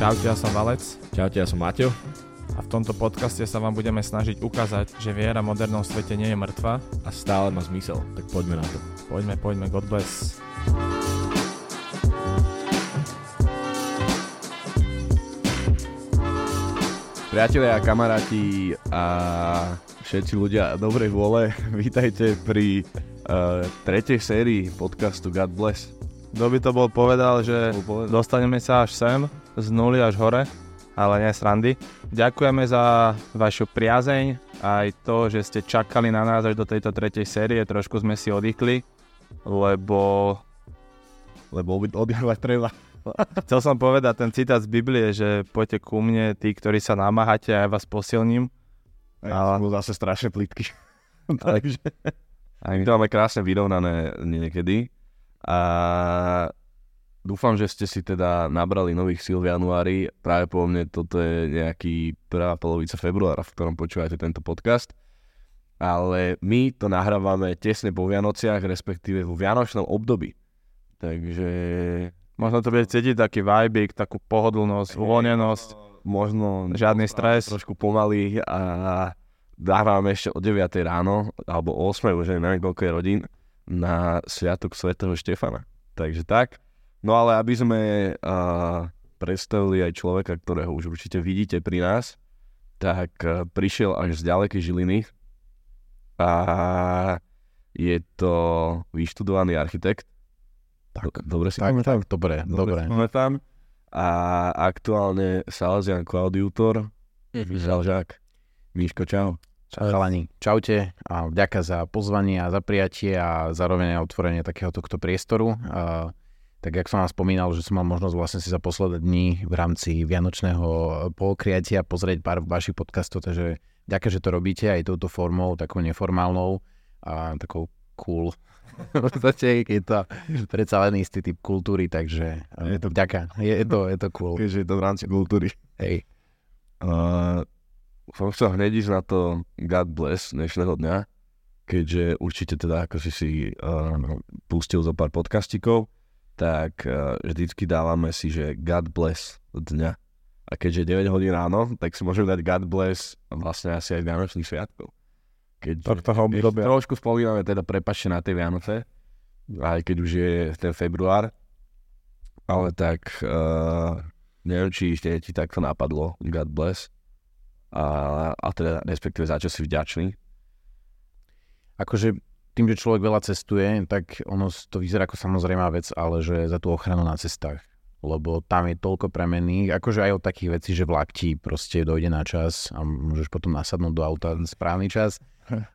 Čaute, ja som Valec Čaute, ja som Maťo. a v tomto podcaste sa vám budeme snažiť ukázať, že viera v modernom svete nie je mŕtva. A stále má zmysel, tak poďme na to. Poďme, poďme, God bless. Priatelia a kamaráti a všetci ľudia dobrej vôle, vítajte pri uh, tretej sérii podcastu God Bless. Kto by to bol povedal, že Bol povedal. dostaneme sa až sem, z nuly až hore, ale nie srandy. Ďakujeme za vašu priazeň, aj to, že ste čakali na nás až do tejto tretej série, trošku sme si oddychli, lebo Lebo odjavať treba. chcel som povedať ten citát z Biblie, že poďte ku mne, tí, ktorí sa namáhate a ja vás posilním. Ja som bol zase strašne plitky. Takže... A my to máme krásne vyrovnané niekedy. A dúfam, že ste si teda nabrali nových síl v januári. Práve po mne toto je nejaký prvá polovica februára, v ktorom počúvate tento podcast. Ale my to nahrávame tesne po Vianociach, respektíve vo Vianočnom období. Takže Možno to bude cítiť taký vibík, takú pohodlnosť, uvoľnenosť. možno Žiadny stres. trošku pomaly a nahrávame ešte o 9 ráno, alebo o 8, už neviem koľko je rodín, na Sviatok svätého Štefana. Takže tak. No ale aby sme uh, predstavili aj človeka, ktorého už určite vidíte pri nás, tak uh, prišiel až z ďalekej Žiliny a je to vyštudovaný architekt. Tak, Dobre si tak, pamätám? tak, dobre, dobre. si pamätám. A aktuálne Salesian Klaudiutor, Žalžák. Miško, čau. Čau, chalani. Čaute a vďaka za pozvanie a za prijatie a zároveň aj otvorenie takého tohto priestoru. Tak jak som vám spomínal, že som mal možnosť vlastne si za posledné dní v rámci Vianočného pokriatia pozrieť pár vašich podcastov, takže ďakujem, že to robíte aj touto formou, takou neformálnou a takou cool. v podstate je to predsa len istý typ kultúry, takže Je to-. Je, je, to, je to cool. Keďže je to v rámci kultúry. Hej. Uh, som chcel hneď ísť na to God bless dnešného dňa, keďže určite teda, ako si si uh, pustil zo pár podcastikov, tak uh, vždycky dávame si, že God bless dňa. A keďže je 9 hodín ráno, tak si môžeme dať God bless vlastne asi aj Vianočných sviatkov. Keď obdobia. trošku spomíname teda prepašte na tie Vianoce, aj keď už je ten február, ale tak uh, neviem, či ešte ti takto napadlo, God bless, a, a teda respektíve za čo si vďačný. akože tým, že človek veľa cestuje, tak ono to vyzerá ako samozrejmá vec, ale že za tú ochranu na cestách. Lebo tam je toľko premenných, akože aj od takých vecí, že vlak ti proste dojde na čas a môžeš potom nasadnúť do auta na správny čas,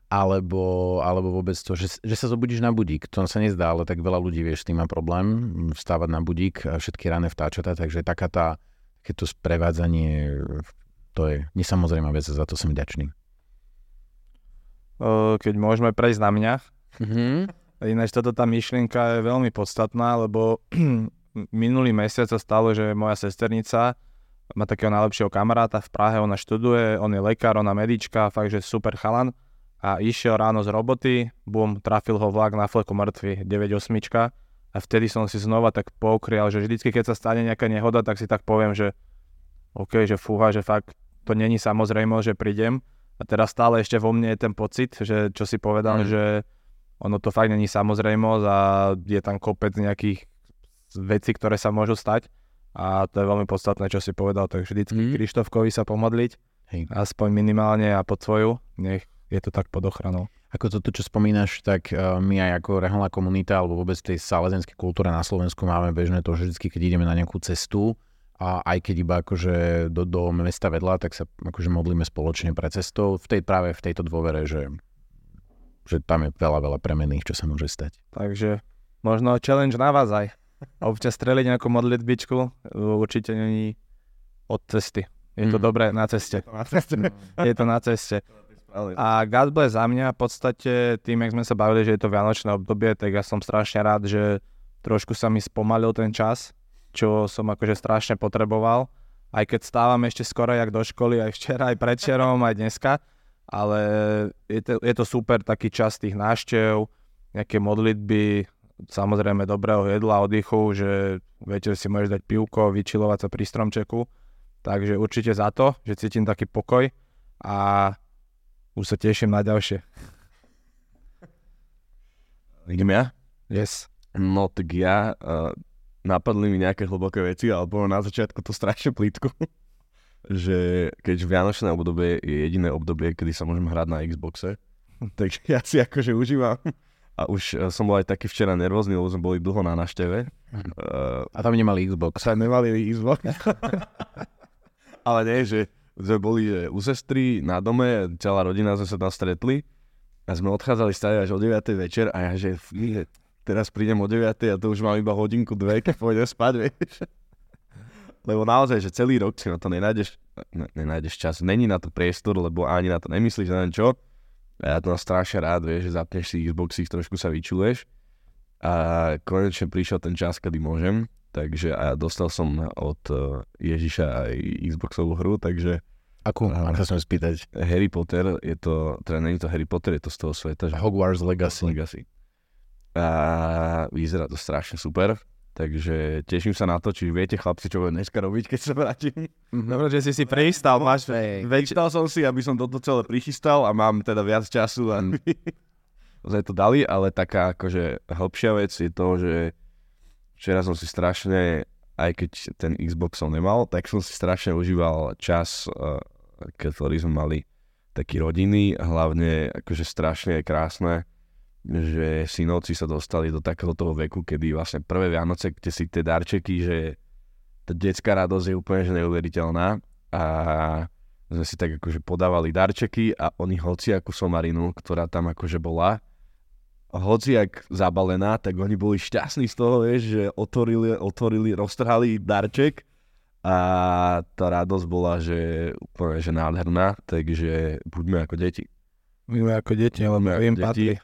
alebo, alebo vôbec to, že, že sa zobudíš na budík. To sa nezdá, ale tak veľa ľudí, vieš, s tým má problém vstávať na budík a všetky rané vtáčatá, takže taká tá, takéto sprevádzanie, to je nesamozrejmá vec a za to som vďačný. Keď môžeme prejsť na mňa, Mhm. Ináč toto tá myšlienka je veľmi podstatná, lebo minulý mesiac sa stalo, že moja sesternica má takého najlepšieho kamaráta v Prahe, ona študuje, on je lekár, ona medička, fakt, že super chalan a išiel ráno z roboty, bum, trafil ho vlak na fleku mŕtvy, 9.8 a vtedy som si znova tak poukrial, že vždycky, keď sa stane nejaká nehoda, tak si tak poviem, že OK, že fúha, že fakt to není samozrejme, že prídem a teraz stále ešte vo mne je ten pocit, že čo si povedal, Mm. že ono to fakt není samozrejmosť a je tam kopec nejakých vecí, ktoré sa môžu stať a to je veľmi podstatné, čo si povedal, takže vždycky Mm. Krištofkovi sa pomodliť, Hej. aspoň minimálne a pod svoju, nech je to tak pod ochranou. Ako toto, čo spomínaš, tak uh, my aj ako reholná komunita alebo vôbec tej salazenskej kultúre na Slovensku máme bežné to, že vždy, keď ideme na nejakú cestu a aj keď iba akože do, do mesta vedľa, tak sa akože modlíme spoločne pre cestou v tej práve v tejto dôvere, že, že tam je veľa, veľa premenných, čo sa môže stať. Takže možno challenge na vás aj. Občas streliť nejakú modlitbičku, určite není od cesty. Je to Mm. dobré na ceste. Na ceste. Je to na ceste. A God bless za mňa, v podstate tým, jak sme sa bavili, že je to vianočné obdobie, tak ja som strašne rád, že trošku sa mi spomalil ten čas, čo som akože strašne potreboval. Aj keď stávam ešte skoro jak do školy, aj včera, aj predčerom, aj dneska, ale je to, je to super taký čas tých náštev, nejaké modlitby, samozrejme dobrého jedla, oddychu, že večer si môžeš dať pivko, vyčilovať sa pri stromčeku. Takže určite za to, že cítim taký pokoj a už sa teším na ďalšie. Idem ja? Yes. No tak ja, uh, napadli mi nejaké hlboké veci, ale bolo na začiatku to strašne plítko. že keď Vianočné obdobie je jediné obdobie, kedy sa môžem hrať na Xboxe, takže ja si akože užívam. A už uh, som bol aj taký včera nervózny, lebo sme boli dlho na našteve. Uh, a tam nemali Xbox. A tam nemali Xbox. ale nie, že sme boli že u sestry na dome, celá rodina sme sa tam stretli a sme odchádzali stále až o 9. večer a ja, že teraz prídem o 9. a to už mám iba hodinku, dve, keď pôjdem spať, vieš. Lebo naozaj, že celý rok si na to nenájdeš, ne, nenájdeš čas, není na to priestor, lebo ani na to nemyslíš, neviem čo. A ja to mám strašne rád, vieš, že zapneš si Xbox, trošku sa vyčuleš. A konečne prišiel ten čas, kedy môžem. Takže a dostal som od uh, Ježiša aj Xboxovú hru, takže... Akú? Uh, sa spýtať. Harry Potter, je to, teda není to Harry Potter, je to z toho sveta. Že Hogwarts Legacy. Legacy. A vyzerá to strašne super. Takže teším sa na to, či viete chlapci, čo budem dneska robiť, keď sa vrátim. Mhm. Dobre, že si si pristal, máš... Prechystal som si, aby som toto celé prichystal a mám teda viac času a mm. sme to dali, ale taká akože hĺbšia vec je to, že včera som si strašne, aj keď ten Xbox som nemal, tak som si strašne užíval čas, eh, ktorý sme mali taký rodinný, hlavne akože strašne krásne, že synovci sa dostali do takého toho veku, kedy vlastne prvé Vianoce, kde si tie darčeky, že tá detská radosť je úplne že neuveriteľná a sme si tak akože podávali darčeky a oni hociakú somarinu, ktorá tam akože bola, hociak zabalená, tak oni boli šťastní z toho, vieš, že otvorili, otvorili, roztrhali darček a tá radosť bola, že úplne že nádherná, takže buďme ako deti. Buďme ako deti, ale im patrí.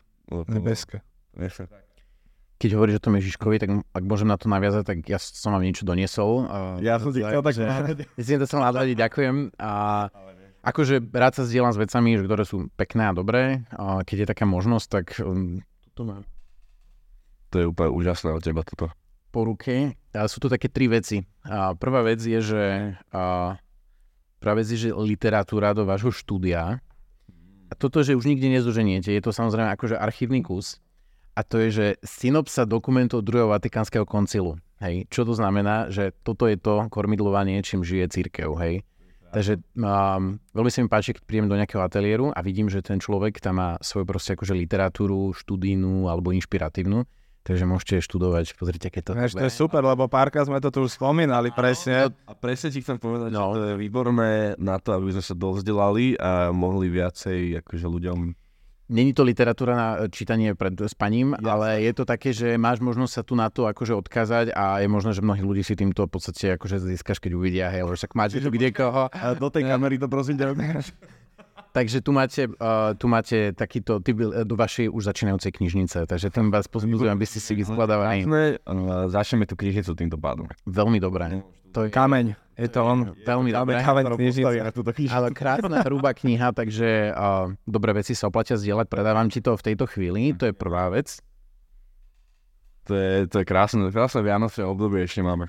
Nebeské. Keď hovoríš o tom Ježiškovi, tak ak môžem na to naviazať, tak ja som vám niečo doniesol. Ja som si chcel tak... Ja si to chcel nadhľadiť, ďakujem. A akože rád sa zdieľam s vecami, ktoré sú pekné a dobré. A keď je taká možnosť, tak um, to mám. To je úplne úžasné od teba toto. Po ruke. A sú to také tri veci. A prvá vec je, že a, prvá vec je, že literatúra do vášho štúdia toto, že už nikdy nezoženiete, je to samozrejme akože archívny kus. A to je, že synopsa dokumentov druhého Vatikánskeho koncilu. Hej. Čo to znamená? Že toto je to kormidlovanie, čím žije církev. Hej. Takže um, veľmi sa mi páči, keď prídem do nejakého ateliéru a vidím, že ten človek tam má svoju proste akože literatúru, študijnú alebo inšpiratívnu Takže môžete študovať, pozrite, keď to... Než, to je super, lebo párkrát sme to tu už spomínali, presne. A presne ti chcem povedať, no. že to je výborné na to, aby sme sa dovzdelali a mohli viacej akože ľuďom Není to literatúra na čítanie pred spaním, ja. ale je to také, že máš možnosť sa tu na to akože odkázať a je možné, že mnohí ľudí si týmto v podstate akože získaš, keď uvidia, hej, však máte tu kde koho. Do tej kamery to prosím ťa Takže tu máte, uh, tu máte takýto typ eh, do vašej už začínajúcej knižnice, takže ten vás pozbudzujem, aby ste si vyskladávali. Začneme tú knižnicu týmto pádom. Veľmi dobré. To je kameň. Je to on. Veľmi dobré. Kameň Ale krásna, hrubá kniha, takže uh, dobré veci sa oplatia zdieľať. Predávam ti to v tejto chvíli, to je prvá vec. To je, to je krásne, krásne Vianoce obdobie ešte máme.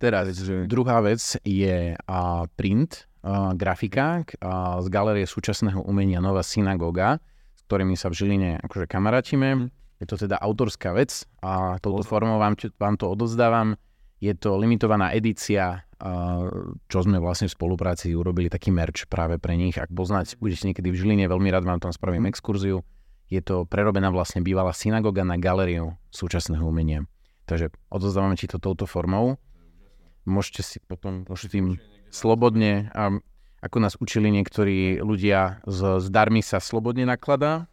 Teraz, že... druhá vec je uh, print grafika uh, z galerie súčasného umenia Nová synagoga, s ktorými sa v Žiline akože kamarátime. Je to teda autorská vec a touto formou vám, vám to odozdávam. Je to limitovaná edícia, čo sme vlastne v spolupráci urobili taký merch práve pre nich. Ak poznať, budete niekedy v Žiline, veľmi rád vám tam spravím mhm. exkurziu. Je to prerobená vlastne bývalá synagoga na galériu súčasného umenia. Takže odozdávame ti to touto formou. Môžete si potom môžete tým slobodne, a ako nás učili niektorí ľudia, s, s darmi sa slobodne nakladá.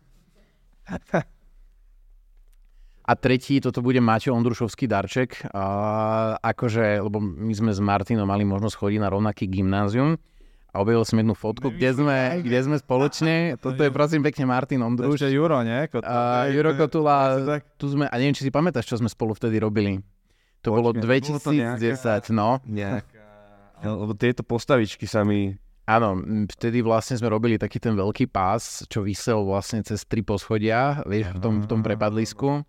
A tretí, toto bude Maťo Ondrušovský darček. A akože, lebo my sme s Martinom mali možnosť chodiť na rovnaký gymnázium a objavil som jednu fotku, kde sme, kde sme spoločne. Toto je prosím pekne Martin Ondruš. To je Juro, nie? Kotula, uh, Juro Kotula, tu sme, a neviem, či si pamätáš, čo sme spolu vtedy robili. To bolo 2010, no. Nejak lebo tieto postavičky sa mi... Áno, vtedy vlastne sme robili taký ten veľký pás, čo vysel vlastne cez tri poschodia, vieš, v tom, v tom prepadlisku.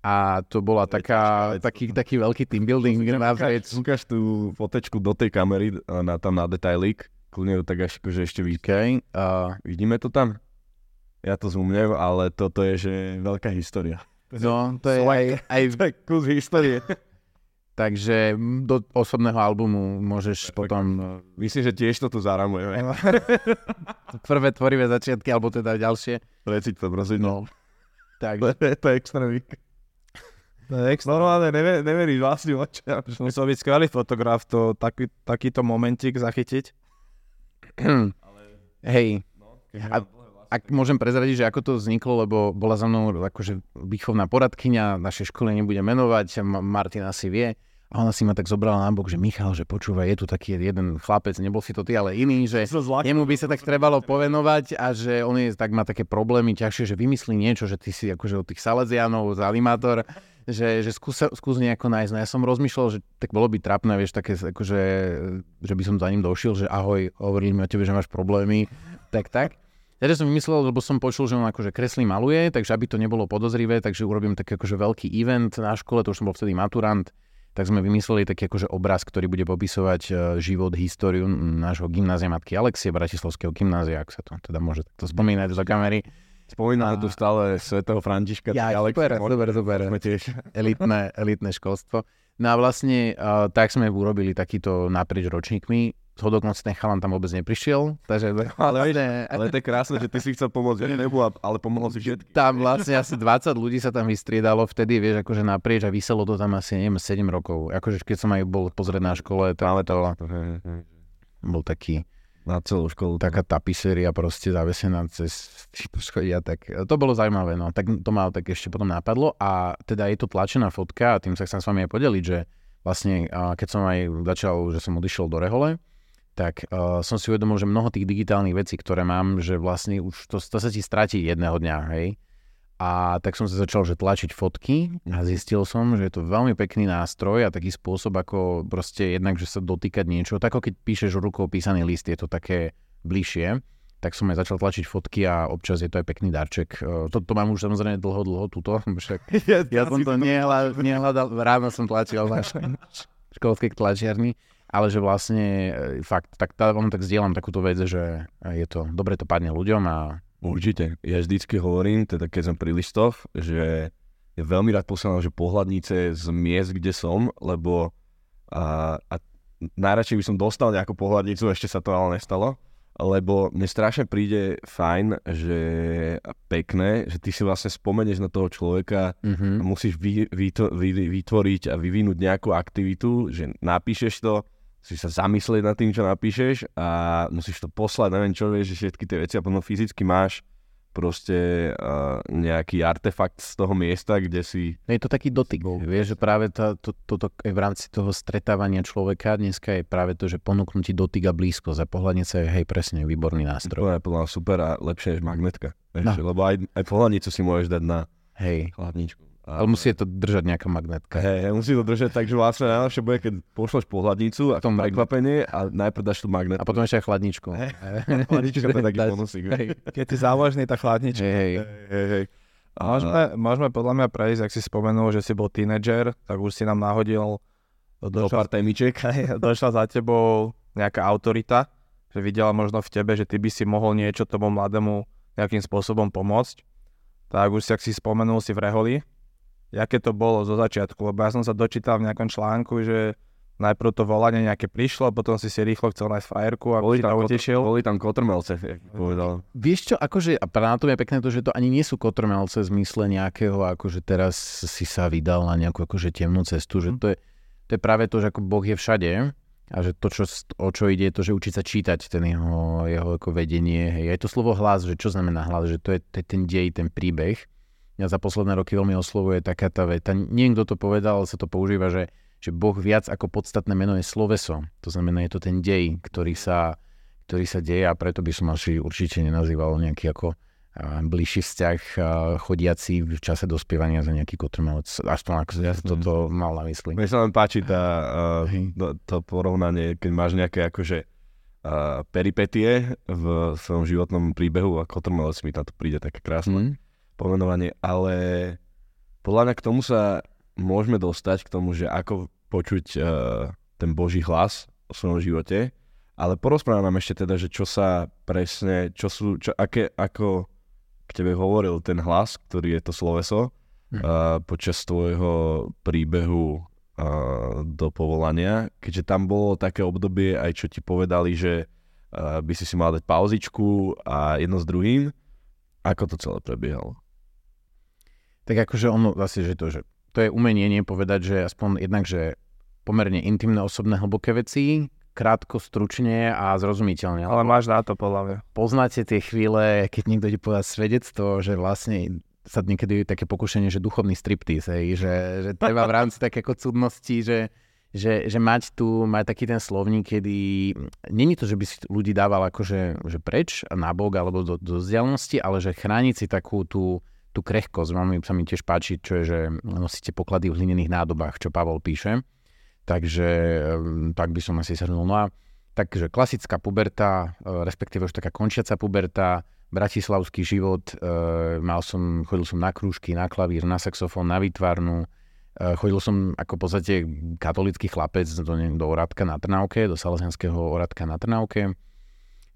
a to bola taká, taký, taký veľký team building vec. Ukáž tú fotečku do tej kamery, na, tam na detailík, kľudne tak až akože ešte vidí. Okay. Uh, Vidíme to tam? Ja to zoomnem, ale toto je, že veľká história. No, to je aj, aj... Kus histórie. Takže do osobného albumu môžeš tak, potom... Myslím, že tiež to tu zaramujeme. Prvé tvorivé začiatky, alebo teda ďalšie. Preciť to, prosím. No. Tak. To je, to je extrémik. To je extra. Normálne never, neveríš vlastným očiam. Musel byť skvelý fotograf to taký, takýto momentík zachytiť. Hej. A, ak môžem prezradiť, že ako to vzniklo, lebo bola za mnou akože výchovná poradkyňa, naše školy nebude menovať, Martina si vie, a ona si ma tak zobrala na bok, že Michal, že počúva, je tu taký jeden chlapec, nebol si to ty, ale iný, že jemu by sa tak trebalo povenovať a že on je, tak má také problémy ťažšie, že vymyslí niečo, že ty si akože od tých Salesianov, animátor, že, že skús, skús nejako nájsť. No ja som rozmýšľal, že tak bolo by trapné, vieš, také akože, že by som za ním došiel, že ahoj, hovorili mi o tebe, že máš problémy, tak tak. Ja som vymyslel, lebo som počul, že on akože kreslí, maluje, takže aby to nebolo podozrivé, takže urobím taký akože veľký event na škole, to už som bol vtedy maturant, tak sme vymysleli taký akože obraz, ktorý bude popisovať e, život, históriu nášho gymnázia matky Alexie, Bratislavského gymnázia, ak sa to teda môže takto spomínať do kamery. Spomínam a... tu stále svetého Františka. Ja, super, super, super. tiež. Elitné, elitné školstvo. No a vlastne uh, tak sme urobili takýto naprieč ročníkmi zhodok ten chalan tam vôbec neprišiel, takže... Ale, vlastne, ale to je krásne, že ty si chcel pomôcť nebu, ale pomohol si všetkým. Tam vlastne asi 20 ľudí sa tam vystriedalo vtedy, vieš, akože naprieč a vyselo to tam asi, neviem, 7 rokov. Akože keď som aj bol pozrieť na škole, tam to bol taký na celú školu. Taká tapiséria proste zavesená cez poschodia, tak to bolo zaujímavé, no. Tak to ma tak ešte potom napadlo a teda je to tlačená fotka a tým sa chcem s vami aj podeliť, že vlastne keď som aj začal, že som odišiel do Rehole, tak uh, som si uvedomil, že mnoho tých digitálnych vecí, ktoré mám, že vlastne už to, to sa ti stratí jedného dňa, hej. A tak som sa začal že tlačiť fotky a zistil som, že je to veľmi pekný nástroj a taký spôsob, ako proste jednak, že sa dotýkať niečo. Tak ako keď píšeš rukou písaný list, je to také bližšie. Tak som aj začal tlačiť fotky a občas je to aj pekný darček. Uh, to, to mám už samozrejme dlho, dlho túto. Však ja, ja som to nehľadal, nehľadal, ráno som tlačil na školskej tlačiarni ale že vlastne e, fakt, tak, tá, on tak zdieľam takúto vec, že je to, dobre to padne ľuďom a... Určite. Ja vždycky hovorím, teda keď som pri listoch, že ja veľmi rád posielam, že pohľadnice z miest, kde som, lebo a, a najradšej by som dostal nejakú pohľadnicu, ešte sa to ale nestalo, lebo mne strašne príde fajn, že pekné, že ty si vlastne spomenieš na toho človeka mm-hmm. a musíš vy, vy, vy, vytvoriť a vyvinúť nejakú aktivitu, že napíšeš to, musíš sa zamyslieť nad tým, čo napíšeš a musíš to poslať, neviem čo vieš, že všetky tie veci a potom fyzicky máš proste uh, nejaký artefakt z toho miesta, kde si... No je to taký dotyk, bol. vieš, že práve tá, to, toto je v rámci toho stretávania človeka dneska je práve to, že ponúknutí dotyk a blízko. Za pohľadnice je hej presne výborný nástroj. To je podľa super a lepšie než magnetka. Vieš, no. Lebo aj, aj pohľadnicu si môžeš dať na hej. chladničku. Ale musí to držať nejaká magnetka. Hej, musí to držať, takže vlastne najlepšie bude, keď pošleš pohľadnicu a tom prekvapenie a najprv dáš tú magnetku. A potom ešte aj chladničku. Hey, chladnička to je taký bonusík. Hey. Keď si závažný, tak chladnička. Hej, hej, hej. Môžeme, môžeme podľa mňa prejsť, ak si spomenul, že si bol tínedžer, tak už si nám nahodil do pár témiček. došla za tebou nejaká autorita, že videla možno v tebe, že ty by si mohol niečo tomu mladému nejakým spôsobom pomôcť. Tak už si, ak si spomenul, si v Reholi, aké to bolo zo začiatku, lebo ja som sa dočítal v nejakom článku, že najprv to volanie nejaké prišlo, potom si si rýchlo chcel nájsť frajerku a boli tam, utešil. Boli tam kotrmelce, povedal. Vieš čo, akože, a na tom je pekné to, že to ani nie sú kotrmelce v zmysle nejakého, akože teraz si sa vydal na nejakú akože temnú cestu, že mhm. to je, to je práve to, že ako Boh je všade a že to, čo, o čo ide, je to, že učiť sa čítať ten jeho, jeho ako vedenie. Hej. Je to slovo hlas, že čo znamená hlas, že to je, to je ten dej, ten príbeh mňa za posledné roky veľmi oslovuje taká tá veta. Niekto to povedal, ale sa to používa, že, že Boh viac ako podstatné meno je sloveso. To znamená, je to ten dej, ktorý sa, ktorý sa deje a preto by som asi určite nenazýval nejaký ako bližší vzťah chodiaci v čase dospievania za nejaký kotrmelec. Až to, ako ja to, to mal na mysli. Mne sa len páči tá, uh, to porovnanie, keď máš nejaké akože uh, peripetie v svojom životnom príbehu a kotrmelec mi tam to príde také krásne. Mm pomenovanie, ale podľa mňa k tomu sa môžeme dostať, k tomu, že ako počuť uh, ten Boží hlas o svojom živote, ale porozprávam nám ešte teda, že čo sa presne, čo sú, čo, aké, ako k tebe hovoril ten hlas, ktorý je to sloveso, uh, počas tvojho príbehu uh, do povolania, keďže tam bolo také obdobie aj čo ti povedali, že uh, by si si mal dať pauzičku a jedno s druhým, ako to celé prebiehalo? Tak akože ono vlastne, že to, že to je umenie nie povedať, že aspoň jednak, že pomerne intimné, osobné, hlboké veci, krátko, stručne a zrozumiteľne. Ale máš na to, podľa mňa. Poznáte tie chvíle, keď niekto ti povedať svedectvo, že vlastne sa niekedy také pokušenie, že duchovný striptease, hej, že, že treba v rámci také ako cudnosti, že, že, že mať tu, mať taký ten slovník, kedy není to, že by si ľudí dával akože že preč, bok alebo do, do vzdialenosti, ale že chrániť si takú tú, tú krehkosť. Vám sa mi tiež páči, čo je, že nosíte poklady v hlinených nádobách, čo Pavol píše. Takže tak by som asi shrnul. No a takže klasická puberta, e, respektíve už taká končiaca puberta, bratislavský život, e, mal som, chodil som na krúžky, na klavír, na saxofón, na výtvarnú, e, chodil som ako v podstate katolický chlapec do, do Oradka na Trnavke, do Salesianského Oradka na Trnavke.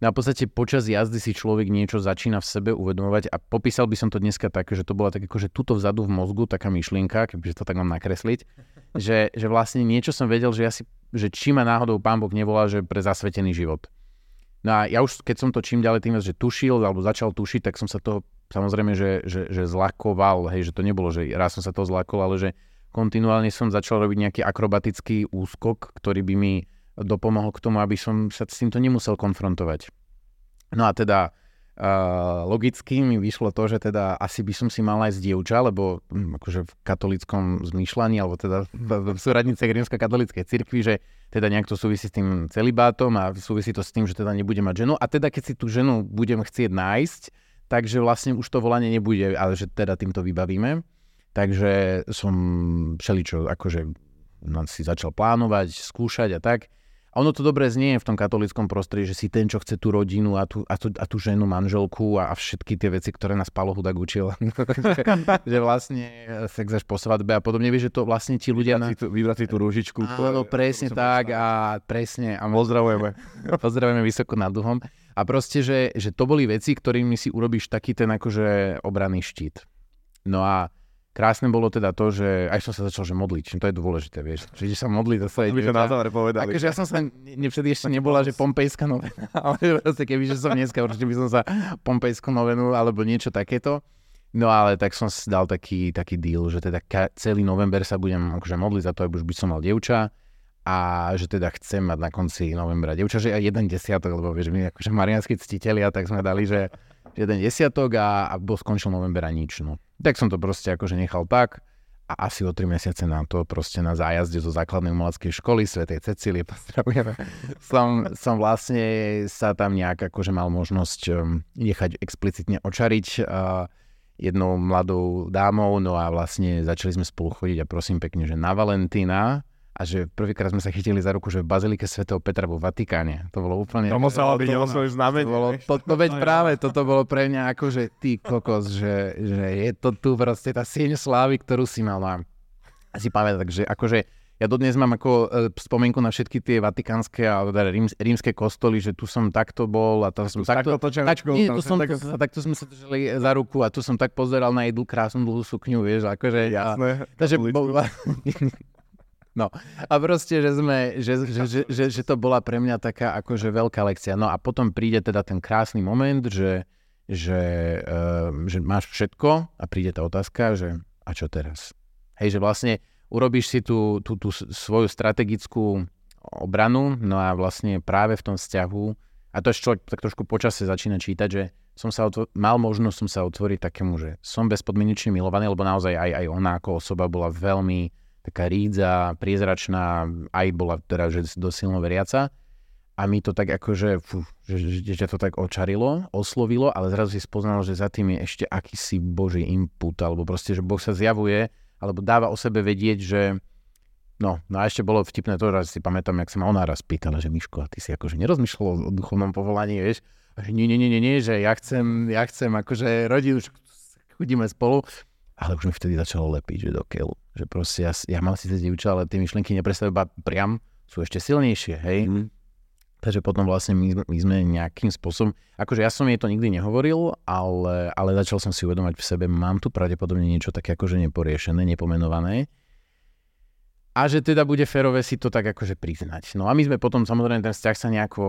No a v podstate počas jazdy si človek niečo začína v sebe uvedomovať a popísal by som to dneska tak, že to bola tak akože tuto vzadu v mozgu taká myšlienka, kebyže to tak mám nakresliť, že, že vlastne niečo som vedel, že, ja si, že či ma náhodou pán Boh nevolá, že pre zasvetený život. No a ja už, keď som to čím ďalej tým, že tušil alebo začal tušiť, tak som sa toho samozrejme, že, že, že zlakoval, hej, že to nebolo, že raz som sa toho zlakol, ale že kontinuálne som začal robiť nejaký akrobatický úskok, ktorý by mi dopomohol k tomu, aby som sa s týmto nemusel konfrontovať. No a teda uh, logicky mi vyšlo to, že teda asi by som si mal nájsť dievča, lebo um, akože v katolickom zmýšľaní, alebo teda v, v súradnice rímsko-katolíckej cirkvi, že teda nejak to súvisí s tým celibátom a súvisí to s tým, že teda nebude mať ženu. A teda keď si tú ženu budem chcieť nájsť, takže vlastne už to volanie nebude, ale že teda týmto vybavíme. Takže som všeličo akože si začal plánovať, skúšať a tak. A ono to dobre znie v tom katolickom prostredí, že si ten, čo chce tú rodinu a tú, a tú, a tú ženu, manželku a, a všetky tie veci, ktoré nás Palo Hudák učil. že vlastne sex až po svadbe a podobne. Vieš, že to vlastne ti ľudia... Na... Vybrať si tú rúžičku. Áno, presne tak a presne. A pozdravujeme. pozdravujeme vysoko nad duhom. A proste, že, že to boli veci, ktorými si urobíš taký ten akože obranný štít. No a Krásne bolo teda to, že aj som sa začal že modliť, to je dôležité, vieš, že sa modliť za svoje dieťa. na záver povedali. Akože ja som sa, nevtedy ešte nebola, že pompejská novena, ale proste keby, že som dneska, určite by som sa pompejskú novenu alebo niečo takéto. No ale tak som si dal taký, taký deal, že teda celý november sa budem akože modliť za to, aby už by som mal dievča a že teda chcem mať na konci novembra dievča, že aj jeden desiatok, lebo vieš, my akože marianskí ctitelia, tak sme dali, že jeden desiatok a, a bol skončil november a nič. No. Tak som to proste akože nechal tak a asi o tri mesiace na to proste na zájazde zo základnej umeleckej školy Svetej Cecílie, pozdravujeme, som, som vlastne sa tam nejak akože mal možnosť um, nechať explicitne očariť uh, jednou mladou dámou, no a vlastne začali sme spolu chodiť a prosím pekne, že na Valentína a že prvýkrát sme sa chytili za ruku, že v Bazilike svätého Petra vo Vatikáne. To bolo úplne... To muselo byť o svoj znamenie. To, bolo, to, to veď práve, toto bolo pre mňa ako, že ty kokos, že, že je to tu proste tá sieň slávy, ktorú si mal. A si pamätám, že akože ja dodnes mám ako e, spomienku na všetky tie vatikánske a teda rím, rímske kostoly, že tu som takto bol a tam som takto... takto tak, nie, tu som, tak, takto sme sa držali za ruku a tu som tak pozeral na jednu krásnu dlhú sukňu, vieš, akože... Jasné. A, takže bol, No a proste, že, sme, že, že, že, že, že to bola pre mňa taká akože veľká lekcia. No a potom príde teda ten krásny moment, že, že, uh, že máš všetko a príde tá otázka, že a čo teraz? Hej, že vlastne urobíš si tú, tú, tú svoju strategickú obranu, no a vlastne práve v tom vzťahu, a to ešte človek tak trošku počasie začína čítať, že som sa otvo- mal možnosť som sa otvoriť takému, že som bezpodmienečne milovaný, lebo naozaj aj, aj ona ako osoba bola veľmi taká rídza, priezračná, aj bola teda že dosť silno veriaca. A mi to tak akože, fú, že, že, že to tak očarilo, oslovilo, ale zrazu si spoznal, že za tým je ešte akýsi Boží input, alebo proste, že Boh sa zjavuje, alebo dáva o sebe vedieť, že No, no a ešte bolo vtipné to, že si pamätám, jak sa ma ona raz pýtala, že Miško, a ty si akože nerozmýšľal o duchovnom povolaní, vieš? A že nie, nie, nie, nie, že ja chcem, ja chcem akože rodinu, chodíme spolu, ale už mi vtedy začalo lepiť, že do keľu. Že proste ja, ja mám síce dievča, ale tie myšlienky neprestajú iba priam, sú ešte silnejšie, hej. Mm. Takže potom vlastne my, my sme nejakým spôsobom, akože ja som jej to nikdy nehovoril, ale, ale začal som si uvedomať v sebe, mám tu pravdepodobne niečo také akože neporiešené, nepomenované a že teda bude férové si to tak akože priznať. No a my sme potom, samozrejme, ten vzťah sa nejako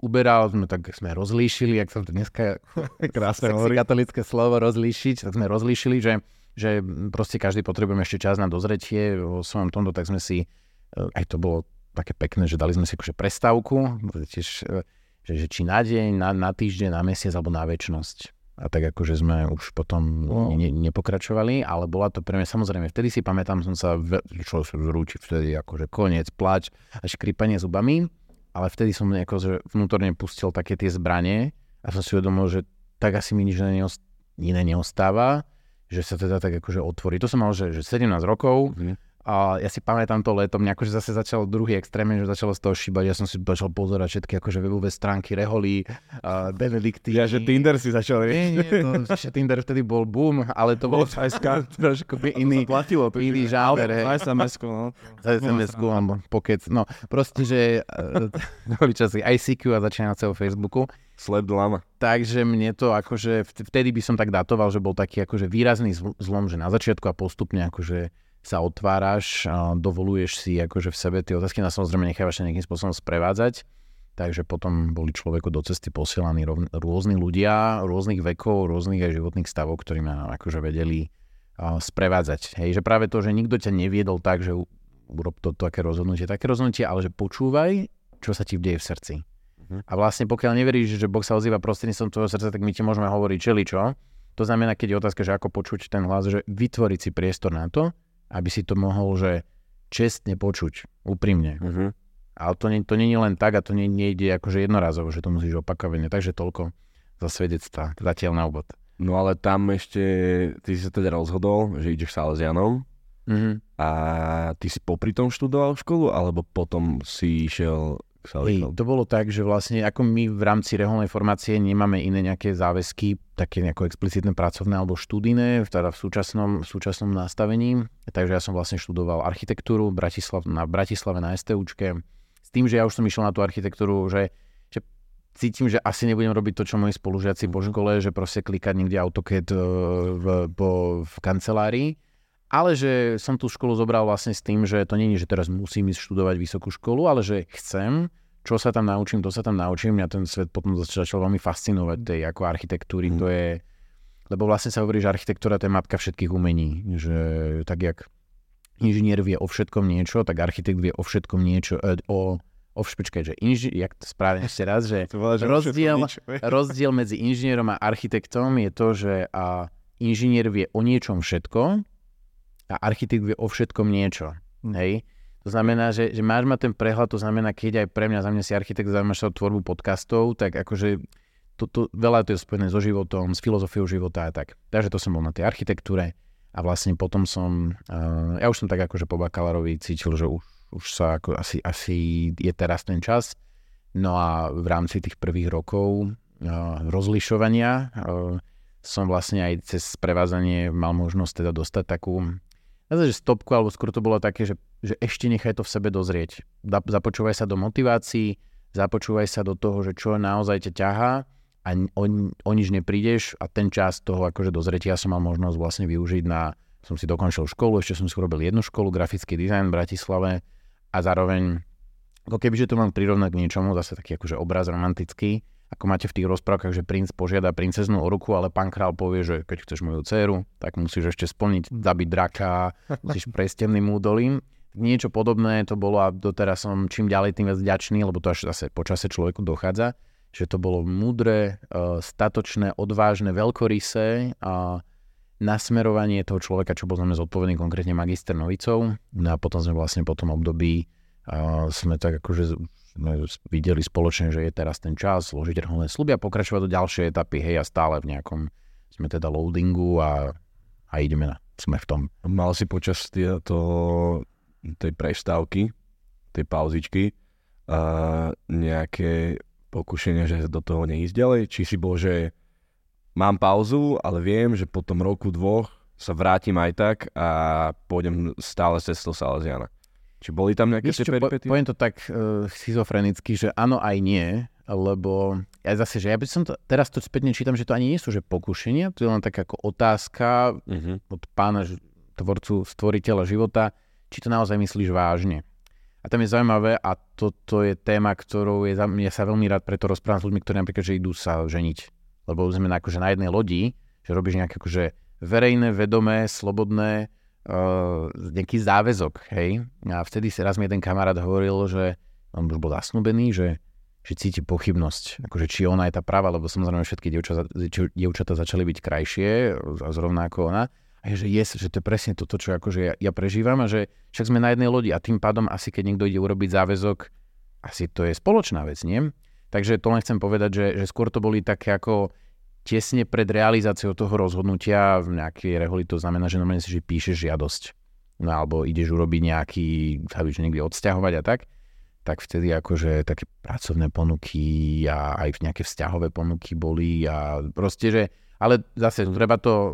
uberal, sme tak sme rozlíšili, ak sa to dneska krásne hovorí. katolické slovo rozlíšiť, tak sme rozlíšili, že, že proste každý potrebujeme ešte čas na dozretie. Vo svojom tomto, tak sme si, eh, aj to bolo také pekné, že dali sme si akože prestávku, tiež, eh, že, že či na deň, na, na týždeň, na mesiac alebo na väčnosť a tak akože sme už potom wow. ne, nepokračovali, ale bola to pre mňa samozrejme, vtedy si pamätám, som sa, človek sa zrúči vtedy akože koniec, plač a škripanie zubami, ale vtedy som akože vnútorne pustil také tie zbranie a som si uvedomil, že tak asi mi nič iné neostáva, že sa teda tak akože otvorí. To som mal, že, že 17 rokov, mm. A ja si pamätám to letom, nejako, že zase začal druhý extrém, že začalo z toho šíbať. Ja som si začal pozerať všetky akože webové stránky, Reholí, uh, Benedikty. Ja, že Tinder si začal riešiť. Nie, nie, to, že Tinder vtedy bol boom, ale to bol trošku iný, platilo, to iný žáber. SMS-ku, no. SMS-ku, alebo pokec. No, proste, že uh, boli časy ICQ a začínajúceho Facebooku. Sled lama. Takže mne to akože, vtedy by som tak datoval, že bol taký akože výrazný zlom, že na začiatku a postupne akože sa otváraš, dovoluješ si akože v sebe tie otázky, na samozrejme nechávaš sa nejakým spôsobom sprevádzať, takže potom boli človeku do cesty posielaní rôzni ľudia, rôznych vekov, rôznych aj životných stavov, ktorí ma akože vedeli sprevádzať. Hej, že práve to, že nikto ťa neviedol tak, že urob to, také rozhodnutie, také rozhodnutie, ale že počúvaj, čo sa ti deje v srdci. Uh-huh. A vlastne pokiaľ neveríš, že Boh sa ozýva prostredníctvom tvojho srdca, tak my ti môžeme hovoriť čo. To znamená, keď je otázka, že ako počuť ten hlas, že vytvoriť si priestor na to, aby si to mohol, že čestne počuť, úprimne. Uh-huh. Ale to, nie, to nie je len tak a to nie, nejde akože jednorazovo, že to musíš opakovane. Takže toľko za svedectva, zatiaľ na úvod. No ale tam ešte, ty si sa teda rozhodol, že ideš Salesianom uh-huh. a ty si popri tom študoval školu, alebo potom si išiel Hej, to bolo tak, že vlastne ako my v rámci reholnej formácie nemáme iné nejaké záväzky, také nejako explicitné pracovné alebo študijné, teda v súčasnom, v súčasnom nastavení. Takže ja som vlastne študoval architektúru Bratislav, na Bratislave na STUčke. S tým, že ja už som išiel na tú architektúru, že, že cítim, že asi nebudem robiť to, čo moji spolužiaci po škole, že proste klikať niekde AutoCAD e, v, v, v kancelárii. Ale že som tú školu zobral vlastne s tým, že to je, že teraz musím ísť študovať vysokú školu, ale že chcem čo sa tam naučím, to sa tam naučím. Mňa ten svet potom začal veľmi fascinovať tej ako architektúry. Mm. To je, lebo vlastne sa hovorí, že architektúra to je matka všetkých umení. Že tak jak inžinier vie o všetkom niečo, tak architekt vie o všetkom niečo, e, o, o špečkaj, že inži, jak to správne ešte raz, že, rozdiel, rozdiel medzi inžinierom a architektom je to, že a inžinier vie o niečom všetko a architekt vie o všetkom niečo. Hej? To znamená, že, že máš mať ten prehľad, to znamená, keď aj pre mňa, za mňa si architekt zaujímaš sa o tvorbu podcastov, tak akože to, to, veľa to je spojené so životom, s filozofiou života a tak. Takže to som bol na tej architektúre a vlastne potom som, uh, ja už som tak akože po bakalárovi cítil, že už, už sa ako asi, asi je teraz ten čas. No a v rámci tých prvých rokov uh, rozlišovania uh, som vlastne aj cez prevádzanie mal možnosť teda dostať takú že stopku, alebo skôr to bolo také, že, že ešte nechaj to v sebe dozrieť. Započúvaj sa do motivácií, započúvaj sa do toho, že čo naozaj ťa ťahá a o, o nič neprídeš a ten čas toho akože dozretia som mal možnosť vlastne využiť na, som si dokončil školu, ešte som si urobil jednu školu, grafický dizajn v Bratislave a zároveň, ako keby, že to mám prirovnať k niečomu, zase taký akože obraz romantický, ako máte v tých rozprávkach, že princ požiada princeznú o ruku, ale pán král povie, že keď chceš moju dceru, tak musíš ešte splniť, zabiť draka, musíš prejsť temným údolím. Niečo podobné to bolo a doteraz som čím ďalej tým viac vďačný, lebo to až zase počase človeku dochádza, že to bolo múdre, e, statočné, odvážne, veľkorysé a nasmerovanie toho človeka, čo bol znamená zodpovedný konkrétne magister Novicov. No a potom sme vlastne po tom období a sme tak akože sme videli spoločne, že je teraz ten čas zložiť reholné sluby a pokračovať do ďalšej etapy, hej, a stále v nejakom, sme teda loadingu a, a ideme na, sme v tom. Mal si počas to, tej prestávky, tej pauzičky, uh, nejaké pokušenie, že do toho neísť ďalej? Či si bol, že mám pauzu, ale viem, že po tom roku, dvoch sa vrátim aj tak a pôjdem stále cestou Salesiana. Či boli tam nejaké tie peripety? Po, poviem to tak uh, schizofrenicky, že áno aj nie, lebo ja zase, že ja by som to, teraz to spätne čítam, že to ani nie sú že pokušenia, to je len tak ako otázka uh-huh. od pána tvorcu, stvoriteľa života, či to naozaj myslíš vážne. A tam je zaujímavé a toto je téma, ktorou je, ja sa veľmi rád preto rozprávam s ľuďmi, ktorí napríklad, že idú sa ženiť. Lebo sme na, akože na jednej lodi, že robíš nejaké akože verejné, vedomé, slobodné, uh, nejaký záväzok, hej. A vtedy si raz mi jeden kamarát hovoril, že on už bol zasnúbený, že, že cíti pochybnosť, akože či ona je tá práva, lebo samozrejme všetky dievčatá začali byť krajšie, zrovna ako ona a že yes, že to je presne toto, čo akože ja, ja prežívam a že však sme na jednej lodi a tým pádom asi keď niekto ide urobiť záväzok, asi to je spoločná vec, nie? Takže to len chcem povedať, že, že skôr to boli také ako tesne pred realizáciou toho rozhodnutia v nejakej reholi to znamená, že normálne si že píšeš žiadosť. No alebo ideš urobiť nejaký, sa víš niekde odsťahovať a tak, tak vtedy akože také pracovné ponuky a aj nejaké vzťahové ponuky boli a proste, že, ale zase treba to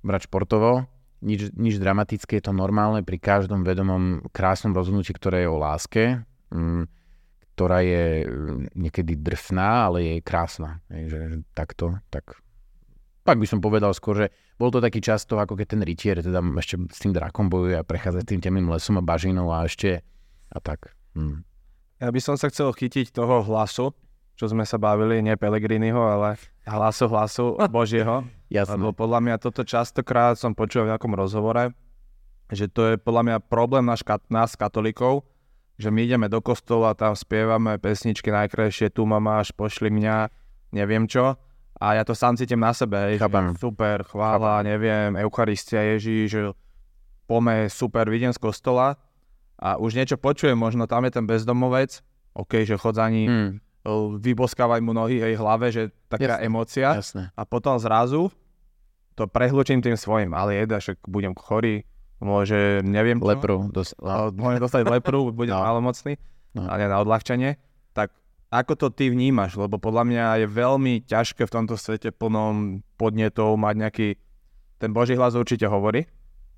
brať športovo, nič, nič dramatické, je to normálne pri každom vedomom krásnom rozhodnutí, ktoré je o láske, mm, ktorá je mm, niekedy drsná, ale je krásna. Je, že, že takto, tak pak by som povedal skôr, že bol to taký často, ako keď ten rytier teda ešte s tým drakom bojuje a prechádza tým temným lesom a bažinou a ešte a tak. Hm. Ja by som sa chcel chytiť toho hlasu, čo sme sa bavili, nie Pelegriniho, ale hlasu, hlasu Božieho. Jasne. Lebo podľa mňa toto častokrát som počul v nejakom rozhovore, že to je podľa mňa problém nás, nás katolíkov, že my ideme do kostola, tam spievame pesničky najkrajšie, tu ma máš, pošli mňa, neviem čo. A ja to sám cítim na sebe, že super, chvála, Chápam. neviem, Eucharistia Ježíš, pome, super, vidím z kostola a už niečo počujem, možno tam je ten bezdomovec, OK, že chod za ním, hmm vyboskávaj mu nohy jej hlave, že taká jasne, emócia. Jasne. A potom zrazu to prehlučím tým svojim, ale jeda, však budem chorý, môže, neviem čo. Lepru. Dos-. Môžem dostať lepru, budem no. malomocný, no. ale na odľahčenie. Tak ako to ty vnímaš? Lebo podľa mňa je veľmi ťažké v tomto svete plnom podnetov mať nejaký... Ten Boží hlas určite hovorí,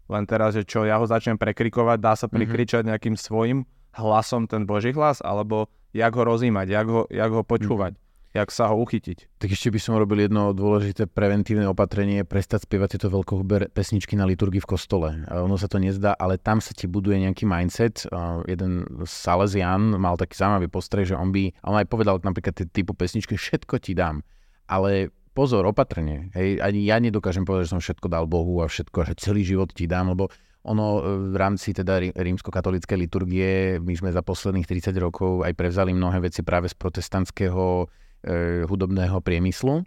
len teraz, že čo, ja ho začnem prekrikovať, dá sa mhm. prikričať nejakým svojim hlasom ten Boží hlas, alebo jak ho rozímať, jak ho, jak ho počúvať, mm. Jak sa ho uchytiť. Tak ešte by som robil jedno dôležité preventívne opatrenie, prestať spievať tieto veľkohuber pesničky na liturgii v kostole. Ono sa to nezdá, ale tam sa ti buduje nejaký mindset. Jeden Salesian mal taký zaujímavý postreh, že on by, on aj povedal napríklad typu pesničky, všetko ti dám, ale pozor, opatrne. Hej, ani ja nedokážem povedať, že som všetko dal Bohu a všetko, že celý život ti dám, lebo ono e, v rámci teda rímsko-katolíckej liturgie, my sme za posledných 30 rokov aj prevzali mnohé veci práve z protestantského hudobného priemyslu,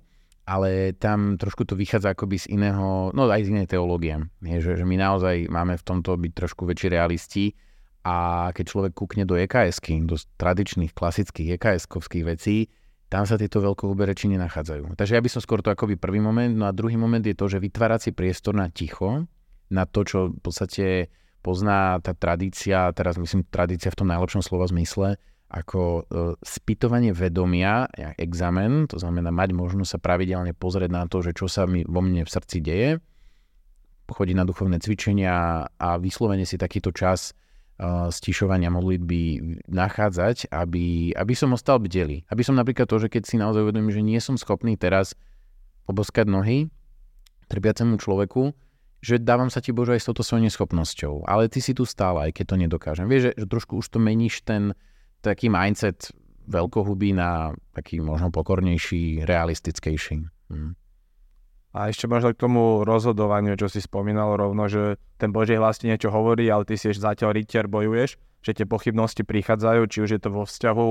ale tam trošku to vychádza akoby z iného, no aj z inej teológie. Je, že, že my naozaj máme v tomto byť trošku väčší realisti a keď človek kúkne do eks do tradičných, klasických EKS-kovských vecí, tam sa tieto veľkohubereči nenachádzajú. Takže ja by som skôr to akoby prvý moment, no a druhý moment je to, že vytvárať si priestor na ticho, na to, čo v podstate pozná tá tradícia, teraz myslím tradícia v tom najlepšom slova zmysle, ako e, spytovanie vedomia, examen, to znamená mať možnosť sa pravidelne pozrieť na to, že čo sa mi vo mne v srdci deje, chodiť na duchovné cvičenia a vyslovene si takýto čas uh, stišovania modlitby nachádzať, aby, aby som ostal bdelý. Aby som napríklad to, že keď si naozaj uvedomím, že nie som schopný teraz oboskať nohy trpiacemu človeku, že dávam sa ti Bože aj s touto svojou neschopnosťou, ale ty si tu stále, aj keď to nedokážem. Vieš, že, že trošku už to meníš ten taký mindset veľkohubý na taký možno pokornejší, realistickejší. Hm. A ešte možno k tomu rozhodovaniu, čo si spomínal rovno, že ten Boží hlas ti niečo hovorí, ale ty si ešte zatiaľ rytier bojuješ, že tie pochybnosti prichádzajú, či už je to vo vzťahu,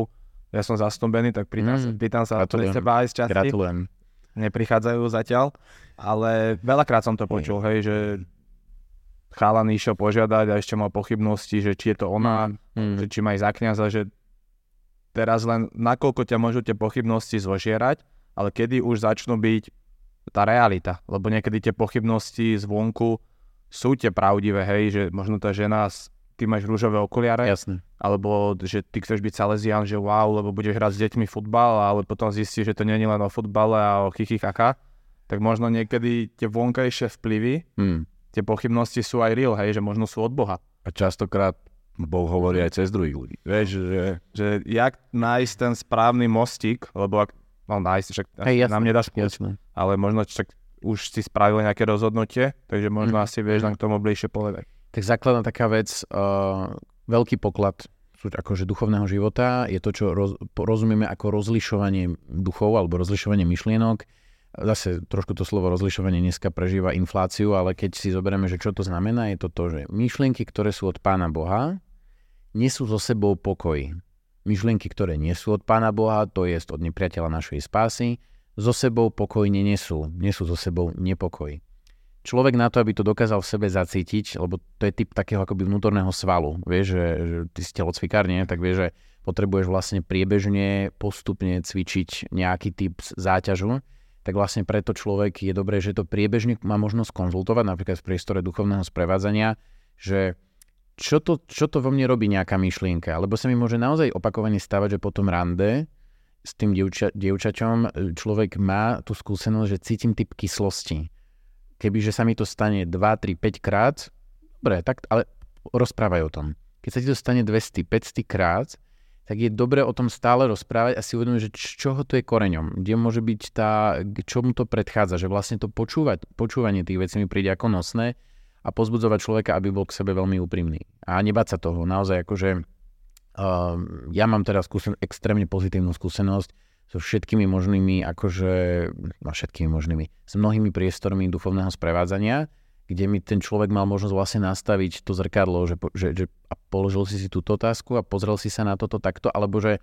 ja som zastúbený, tak pýtam, mm, pýtam sa pre seba aj z časti. Gratulujem neprichádzajú zatiaľ, ale veľakrát som to počul, hej, že chalan išiel požiadať a ešte mal pochybnosti, že či je to ona, mm. že či má ísť za kniaza, že teraz len nakoľko ťa môžu tie pochybnosti zvožierať, ale kedy už začnú byť tá realita, lebo niekedy tie pochybnosti zvonku sú tie pravdivé, hej, že možno tá žena ty máš rúžové okuliare, Jasne. alebo že ty chceš byť Salesian, že wow, lebo budeš hrať s deťmi futbal, ale potom zistíš, že to nie je len o futbale a o kaka, tak možno niekedy tie vonkajšie vplyvy hmm. Tie pochybnosti sú aj real, hej, že možno sú od Boha. A častokrát Boh hovorí aj cez druhých ľudí. Vieš, že... že jak nájsť ten správny mostík, lebo ak, no nájsť, však hey, nám nedáš kľúč, ale možno však už si spravil nejaké rozhodnutie, takže možno mm. asi vieš nám k tomu bližšie povedať. Tak základná taká vec, uh, veľký poklad akože duchovného života je to, čo roz, rozumieme ako rozlišovanie duchov alebo rozlišovanie myšlienok. Zase trošku to slovo rozlišovanie dneska prežíva infláciu, ale keď si zoberieme, že čo to znamená, je to to, že myšlienky, ktoré sú od Pána Boha, nesú so sebou pokoj. Myšlienky, ktoré nie sú od Pána Boha, to je od nepriateľa našej spásy, so sebou pokoj nesú, nesú so sebou nepokoj. Človek na to, aby to dokázal v sebe zacítiť, lebo to je typ takého akoby vnútorného svalu, vieš, že, že ty si telocvikár, nie? tak vieš, že potrebuješ vlastne priebežne, postupne cvičiť nejaký typ záťažu, tak vlastne preto človek je dobré, že to priebežne má možnosť konzultovať, napríklad v priestore duchovného sprevádzania, že čo to, čo to vo mne robí nejaká myšlienka, lebo sa mi môže naozaj opakovane stavať, že potom rande s tým dievča, dievčaťom e, človek má tú skúsenosť, že cítim typ kyslosti. Kebyže sa mi to stane 2, 3, 5 krát, dobre, tak, ale rozprávaj o tom. Keď sa ti to stane 200, 500 krát, tak je dobre o tom stále rozprávať a si uvedomiť, že čoho to je koreňom, kde môže byť tá, čo mu to predchádza, že vlastne to počúvať, počúvanie tých vecí mi príde ako nosné a pozbudzovať človeka, aby bol k sebe veľmi úprimný. A nebať sa toho, naozaj akože Uh, ja mám teda skúsen- extrémne pozitívnu skúsenosť so všetkými možnými, akože, no všetkými možnými, s mnohými priestormi duchovného sprevádzania, kde mi ten človek mal možnosť vlastne nastaviť to zrkadlo, že, že, že a položil si si túto otázku a pozrel si sa na toto takto, alebo že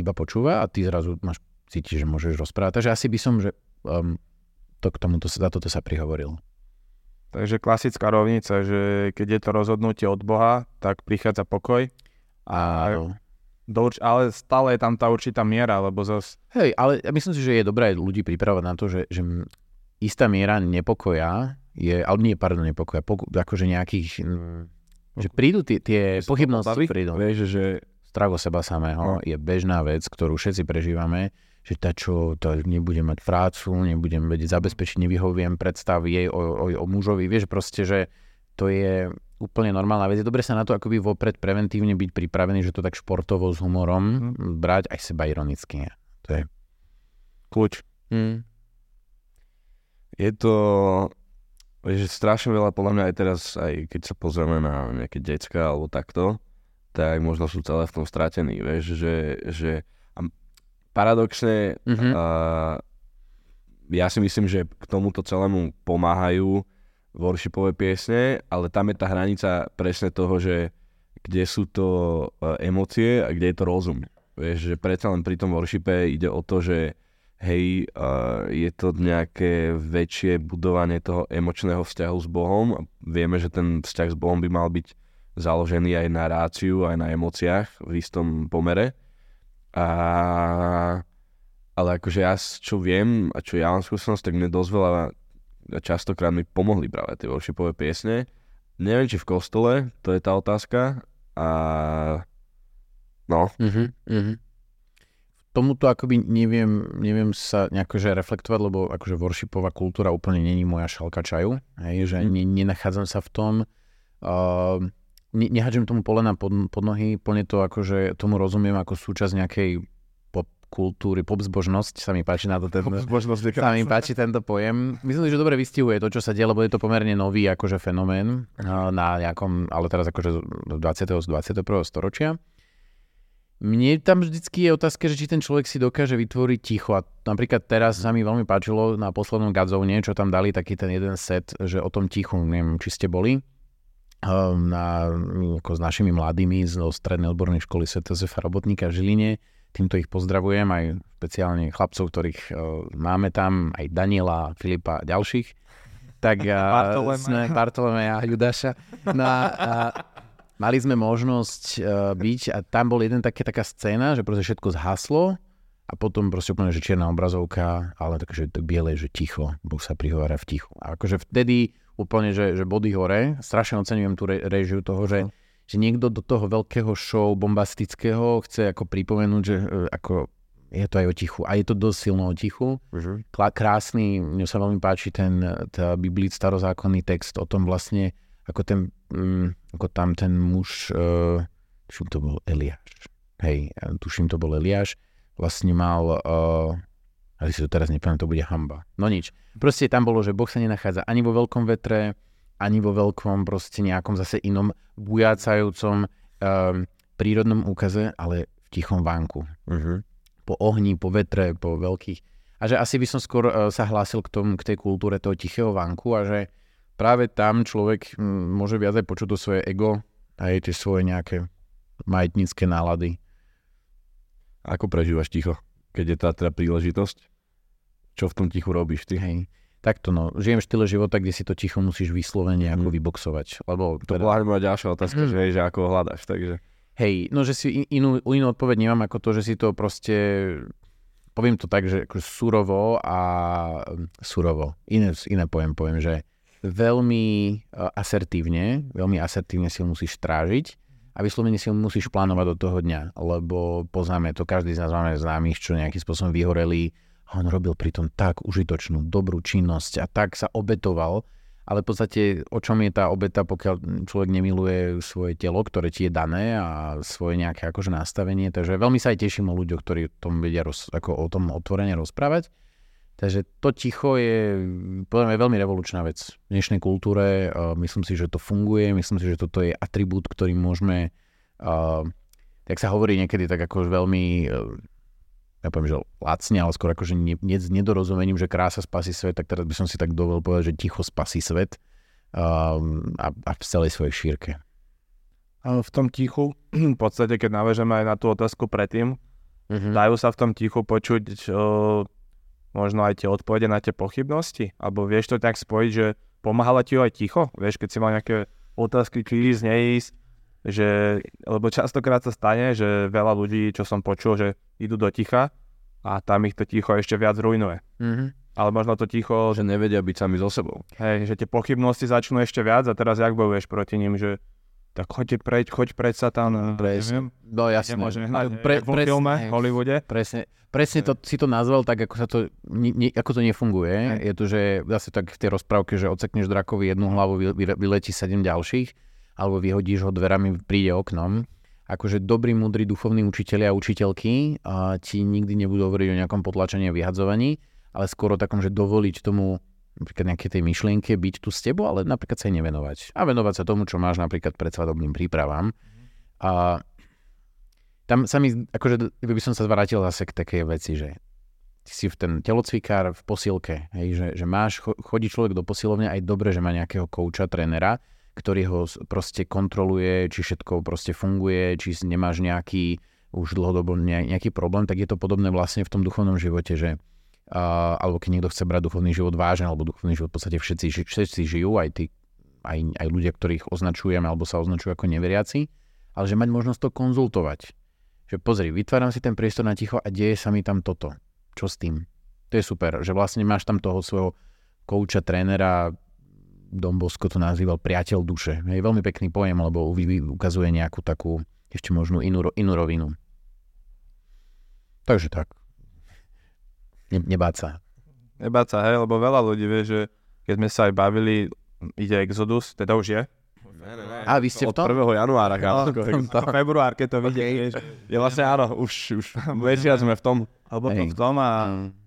iba počúva a ty zrazu máš cítiš, že môžeš rozprávať. Takže asi by som, že um, to k tomuto, za toto sa prihovoril. Takže klasická rovnica, že keď je to rozhodnutie od Boha, tak prichádza pokoj Áno. Do, ale stále je tam tá určitá miera, lebo zas... Hej, ale myslím si, že je dobré ľudí pripravať na to, že, že istá miera nepokoja je, ale nie, pardon, nepokoja, poku, akože nejakých, že prídu tie, tie pochybnosti, prídu. Vieš, že strach o seba samého no. je bežná vec, ktorú všetci prežívame, že tá čo, to nebude mať prácu, nebudem vedieť zabezpečiť, nevyhoviem predstav jej o, o, o mužovi, vieš, proste, že to je úplne normálna vec. Je dobre sa na to akoby vopred preventívne byť pripravený, že to tak športovo s humorom mm. brať aj seba ironicky. To je kľúč. Mm. Je to že strašne veľa, podľa mňa aj teraz, aj keď sa pozrieme na nejaké decka alebo takto, tak možno sú celé v tom stratení, vieš, že, že a paradoxne mm-hmm. a, ja si myslím, že k tomuto celému pomáhajú worshipové piesne, ale tam je tá hranica presne toho, že kde sú to e, emócie a kde je to rozum. Vieš, že predsa len pri tom worshipe ide o to, že hej, uh, je to nejaké väčšie budovanie toho emočného vzťahu s Bohom vieme, že ten vzťah s Bohom by mal byť založený aj na ráciu, aj na emóciách v istom pomere. A, ale akože ja, čo viem a čo ja mám skúsenosť, tak mne dosť veľa častokrát mi pomohli práve tie worshipové piesne. Neviem, či v kostole, to je tá otázka. A no. Uh-huh, uh-huh. Tomuto akoby neviem, neviem sa nejako že reflektovať, lebo akože worshipová kultúra úplne není moja šalka čaju, hej, že mm. ne, nenachádzam sa v tom. Uh, ne, nehádžem tomu polena pod, pod nohy, plne to akože tomu rozumiem ako súčasť nejakej kultúry, popzbožnosť, sa mi páči na to ten, sa mi páči tento pojem. Myslím si, že dobre vystihuje to, čo sa deje, lebo je to pomerne nový akože fenomén na nejakom, ale teraz akože 20. z 21. storočia. Mne tam vždycky je otázka, že či ten človek si dokáže vytvoriť ticho. A napríklad teraz sa mi veľmi páčilo na poslednom Gadzovne, čo tam dali taký ten jeden set, že o tom tichu, neviem, či ste boli na, ako s našimi mladými zo strednej odbornej školy. Jozefa Robotníka v Žiline Týmto ich pozdravujem, aj špeciálne chlapcov, ktorých uh, máme tam, aj Daniela, Filipa a ďalších. Tak sme Bartolomea a Judáša. No a, mali sme možnosť uh, byť a tam bol jeden také, taká scéna, že proste všetko zhaslo a potom proste úplne, že čierna obrazovka, ale takže biele, že ticho, Boh sa prihovára v tichu. A akože vtedy úplne, že, že body hore, strašne oceňujem tú re, režiu toho, že že niekto do toho veľkého show bombastického chce ako pripomenúť, že e, ako je to aj o tichu. A je to dosť silno o tichu. Uh-huh. Krásny, mne sa veľmi páči ten tá Biblic starozákonný text o tom vlastne, ako ten, um, ako tam ten muž, uh, tuším to bol Eliáš. Hej, tuším to bol Eliáš, vlastne mal, uh, ale si to teraz nepamätám, to bude hamba. No nič. Proste tam bolo, že Boh sa nenachádza ani vo veľkom vetre, ani vo veľkom proste nejakom zase inom bujácajúcom um, prírodnom úkaze, ale v tichom vánku. Uh-huh. Po ohni, po vetre, po veľkých. A že asi by som skôr uh, sa hlásil k, tomu, k tej kultúre toho tichého vánku a že práve tam človek môže viac aj počuť to svoje ego a aj tie svoje nejaké majetnícke nálady. Ako prežívaš ticho, keď je tá teda príležitosť? Čo v tom tichu robíš ty? Hej. Takto no, žijem štýle života, kde si to ticho musíš vyslovene ako mm. vyboxovať. Lebo to teda... bola moja ďalšia otázka, mm. že, že ako ho hľadaš, takže... Hej, no že si inú, inú odpoveď nemám ako to, že si to proste, poviem to tak, že akože surovo a surovo, iné, iné poviem, poviem, že veľmi e, asertívne, veľmi asertívne si ho musíš strážiť a vyslovene si ho musíš plánovať do toho dňa, lebo poznáme to, každý z nás máme známych, čo nejakým spôsobom vyhoreli, a on robil pritom tak užitočnú, dobrú činnosť a tak sa obetoval, ale v podstate o čom je tá obeta, pokiaľ človek nemiluje svoje telo, ktoré ti je dané a svoje nejaké akože nastavenie, takže veľmi sa aj teším o ľuďoch, ktorí tom vedia roz, ako o tom otvorene rozprávať. Takže to ticho je podľa mňa veľmi revolučná vec v dnešnej kultúre. Myslím si, že to funguje, myslím si, že toto je atribút, ktorý môžeme, tak sa hovorí niekedy tak ako veľmi ja poviem, že lacne, ale skôr akože ne, ne, s nedorozumením, že krása spasí svet, tak teraz by som si tak dovolil povedať, že ticho spasí svet a, a v celej svojej šírke. V tom tichu, v podstate, keď navežeme aj na tú otázku predtým, mm-hmm. dajú sa v tom tichu počuť uh, možno aj tie odpovede na tie pochybnosti? Alebo vieš to tak spojiť, že pomáhala ti aj ticho? Vieš, keď si mal nejaké otázky, či ísť, neísť, že, lebo častokrát sa stane, že veľa ľudí, čo som počul, že idú do ticha a tam ich to ticho ešte viac ruinuje. Mm-hmm. Ale možno to ticho... Že nevedia byť sami so sebou. Hej, že tie pochybnosti začnú ešte viac a teraz jak bojuješ proti ním, že tak choďte preč, choď preč Satan, presne. No jasné. Nemôže hnať, pre, vo filme, v Hollywoode. Presne, presne to, si to nazval tak, ako, sa to, ne, ako to nefunguje. Hej. Je to, že zase tak v tej rozprávke, že odsekneš drakovi jednu hlavu, vy, vy, vyletí sedem ďalších alebo vyhodíš ho dverami, príde oknom. Akože dobrí, múdri duchovní učiteľia a učiteľky a ti nikdy nebudú hovoriť o nejakom potlačení a vyhadzovaní, ale skôr o takom, že dovoliť tomu napríklad nejaké tej myšlienke byť tu s tebou, ale napríklad sa aj nevenovať. A venovať sa tomu, čo máš napríklad pred svadobným prípravám. A tam sa mi, akože by som sa zvrátil zase k takej veci, že ty si v ten telocvikár v posilke, hej, že, že máš, chodí človek do posilovne aj dobre, že má nejakého kouča, trénera, ktorý ho proste kontroluje, či všetko proste funguje, či nemáš nejaký už dlhodobo nejaký problém, tak je to podobné vlastne v tom duchovnom živote, že uh, alebo keď niekto chce brať duchovný život vážne, alebo duchovný život v podstate všetci, všetci žijú, aj, tí, aj, aj ľudia, ktorých označujeme alebo sa označujú ako neveriaci, ale že mať možnosť to konzultovať. Že pozri, vytváram si ten priestor na ticho a deje sa mi tam toto. Čo s tým? To je super, že vlastne máš tam toho svojho kouča, trénera, Dombosko to nazýval priateľ duše. Je veľmi pekný pojem, lebo ukazuje nejakú takú ešte možno inú, inú rovinu. Takže tak. Ne, nebáť sa. Nebáť sa, hej, lebo veľa ľudí vie, že keď sme sa aj bavili, ide Exodus, teda už je. Ne, ne, ne. A vy ste v tom? Od 1. januára, kámo. No, február, keď to vidíš. Je vlastne áno, už, už mesiac sme v tom. Alebo to v tom a mm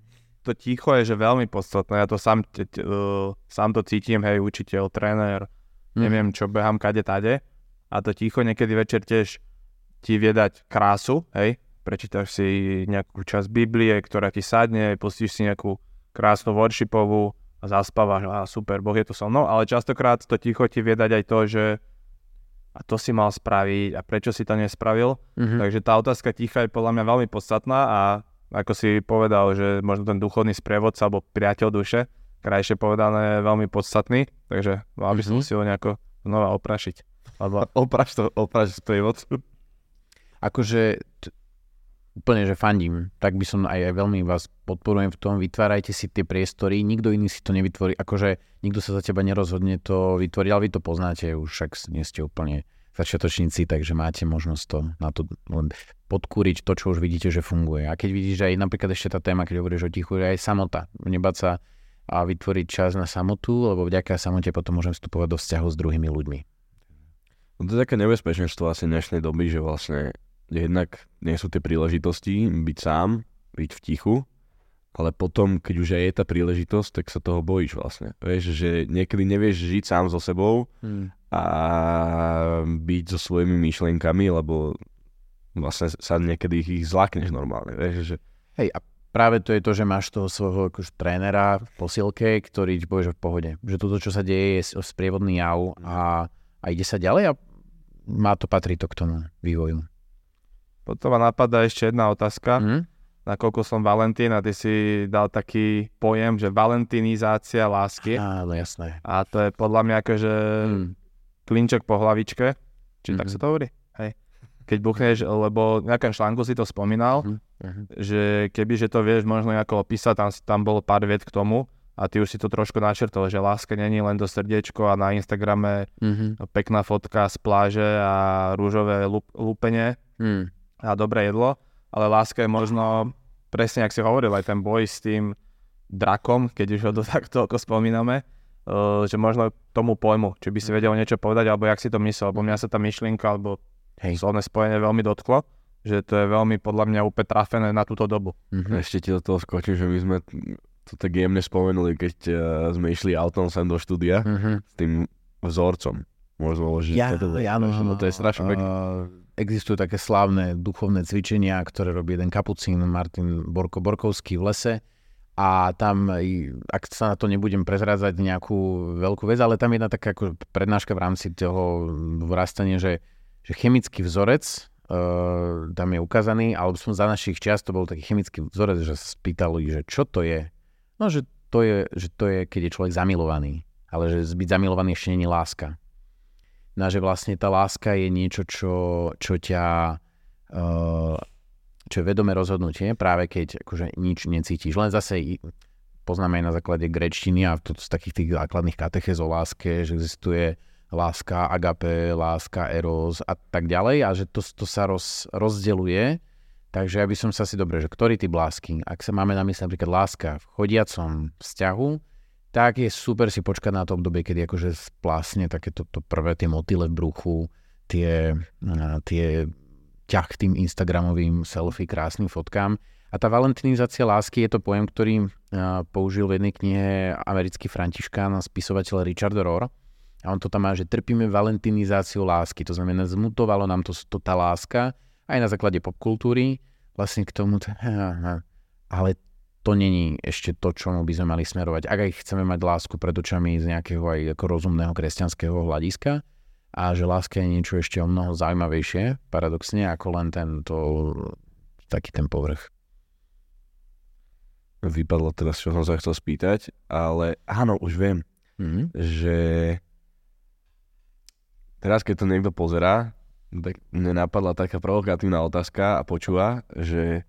to ticho je že veľmi podstatné. Ja to sám, te, te, uh, sám to cítim, hej, učiteľ, tréner, mm. neviem čo, behám kade tade. A to ticho niekedy večer tiež ti vie dať krásu, hej. Prečítaš si nejakú časť Biblie, ktorá ti sadne, pustíš si nejakú krásnu worshipovú a zaspávaš, a super, Boh je tu so mnou, ale častokrát to ticho ti vie dať aj to, že a to si mal spraviť a prečo si to nespravil. Mm-hmm. Takže tá otázka ticha je podľa mňa veľmi podstatná a ako si povedal, že možno ten duchovný sprievodca alebo priateľ duše, krajšie povedané, veľmi podstatný, takže mal by som mm-hmm. si ho nejako znova oprašiť. Alebo... Opraš to, opraš sprievodcu. Akože t- úplne, že fandím, tak by som aj, aj veľmi vás podporujem v tom, vytvárajte si tie priestory, nikto iný si to nevytvorí, akože nikto sa za teba nerozhodne to vytvoriť, ale vy to poznáte, už však nie ste úplne začiatočníci, takže máte možnosť to na to len podkúriť to, čo už vidíte, že funguje. A keď vidíš, aj napríklad ešte tá téma, keď hovoríš o tichu, je aj samota. Nebať sa a vytvoriť čas na samotu, lebo vďaka samote potom môžem vstupovať do vzťahu s druhými ľuďmi. No to je také nebezpečenstvo asi dnešnej doby, že vlastne jednak nie sú tie príležitosti byť sám, byť v tichu, ale potom, keď už aj je tá príležitosť, tak sa toho bojíš vlastne. Vieš, že niekedy nevieš žiť sám so sebou hmm. a byť so svojimi myšlienkami, lebo vlastne sa niekedy ich zlakneš normálne. Vieš, že... Hej, a práve to je to, že máš toho svojho akože, trénera v posilke, ktorý ti povie, že v pohode. Že toto, čo sa deje, je sprievodný jav a, a ide sa ďalej a má to, patrí to k tomu vývoju. Potom ma napadá ešte jedna otázka. Mm? nakoľko som Valentín a ty si dal taký pojem, že valentinizácia lásky. Áno, jasné. A to je podľa mňa akože mm. klinček po hlavičke. Či mm-hmm. tak sa to hovorí? Hej. Keď buchneš, lebo v nejakom článku si to spomínal, mm-hmm. že keby, že to vieš možno ako opísať, tam, tam bolo pár viet k tomu a ty už si to trošku načrtol, že láska není len do srdiečko a na Instagrame mm-hmm. pekná fotka z pláže a rúžové lúpenie mm. A dobré jedlo ale láska je možno, presne ak si hovoril, aj ten boj s tým drakom, keď už ho to takto ako spomíname, uh, že možno tomu pojmu, či by si vedel niečo povedať, alebo jak si to myslel, lebo mňa sa tá myšlienka, alebo Hej. slovné spojenie veľmi dotklo, že to je veľmi podľa mňa úplne trafené na túto dobu. Mm-hmm. Ešte ti do toho skočím, že my sme to tak jemne spomenuli, keď uh, sme išli autom sem do štúdia mm-hmm. s tým vzorcom. Môžeme uložiť. Ja, to, ja, no, no, to je strašne pekné. Uh, existujú také slávne duchovné cvičenia, ktoré robí jeden kapucín Martin Borko Borkovský v lese a tam, ak sa na to nebudem prezrádzať nejakú veľkú vec, ale tam jedna taká ako prednáška v rámci toho vrastania, že, že chemický vzorec uh, tam je ukázaný, alebo som za našich čiast to bol taký chemický vzorec, že spýtali, že čo to je. No, že to je, že to je, keď je človek zamilovaný. Ale že byť zamilovaný ešte je láska na že vlastne tá láska je niečo, čo, čo ťa uh, čo je vedomé rozhodnutie, práve keď akože nič necítiš. Len zase poznáme aj na základe grečtiny a to z takých tých základných katechéz o láske, že existuje láska agape, láska eros a tak ďalej a že to, to sa roz, rozdeluje. Takže ja by som sa si dobre, že ktorý typ lásky, ak sa máme na mysli napríklad láska v chodiacom vzťahu, tak je super si počkať na to obdobie, kedy akože splásne takéto to prvé tie motýle v bruchu, tie, tie ťah k tým Instagramovým selfie krásnym fotkám. A tá valentinizácia lásky je to pojem, ktorý použil v jednej knihe americký františkán a spisovateľ Richard Rohr. A on to tam má, že trpíme valentinizáciu lásky. To znamená, zmutovalo nám to, to tá láska aj na základe popkultúry vlastne k tomu. Ale to není ešte to, čo by sme mali smerovať. Ak aj chceme mať lásku pred očami z nejakého aj ako rozumného kresťanského hľadiska a že láska je niečo ešte o mnoho zaujímavejšie, paradoxne, ako len tento taký ten povrch. Vypadlo teraz, čo som sa chcel spýtať, ale áno, už viem, mm-hmm. že teraz, keď to niekto pozerá, tak mne napadla taká provokatívna otázka a počúva, že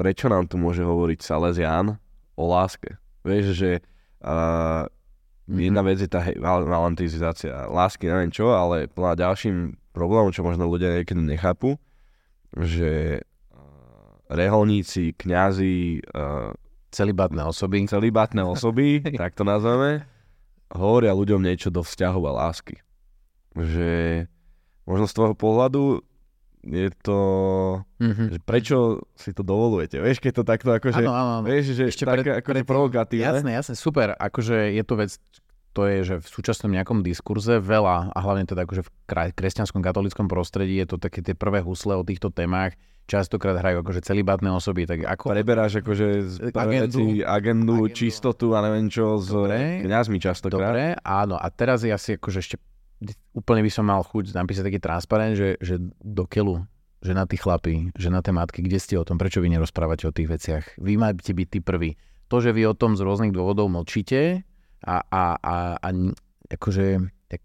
prečo nám tu môže hovoriť Salesian o láske. Vieš, že uh, jedna vec je tá valentizácia lásky, neviem čo, ale plná ďalším problémom, čo možno ľudia niekedy nechápu, že reholníci, kňazi, uh, celibátne osoby, celibátne osoby, tak to nazveme, hovoria ľuďom niečo do vzťahov a lásky. Že možno z tvojho pohľadu je to, mm-hmm. že prečo si to dovolujete, vieš, keď to takto akože, ano, ano. vieš, že Ešte také pred, akože provokatívne. Jasné, jasné, super, akože je to vec, to je, že v súčasnom nejakom diskurze veľa, a hlavne teda akože v kresťanskom katolickom prostredí je to také tie prvé husle o týchto témach, častokrát hrajú akože celibátne osoby, tak ako... Preberáš akože agendu, agendu, agendu, čistotu a neviem čo s Dobre. častokrát. Dobre, áno, a teraz je asi akože ešte úplne by som mal chuť napísať taký transparent, že, že do keľu, že na tí chlapí, že na tie matky, kde ste o tom, prečo vy nerozprávate o tých veciach? Vy máte byť tí prví. To, že vy o tom z rôznych dôvodov mlčíte a, a, a, a akože tak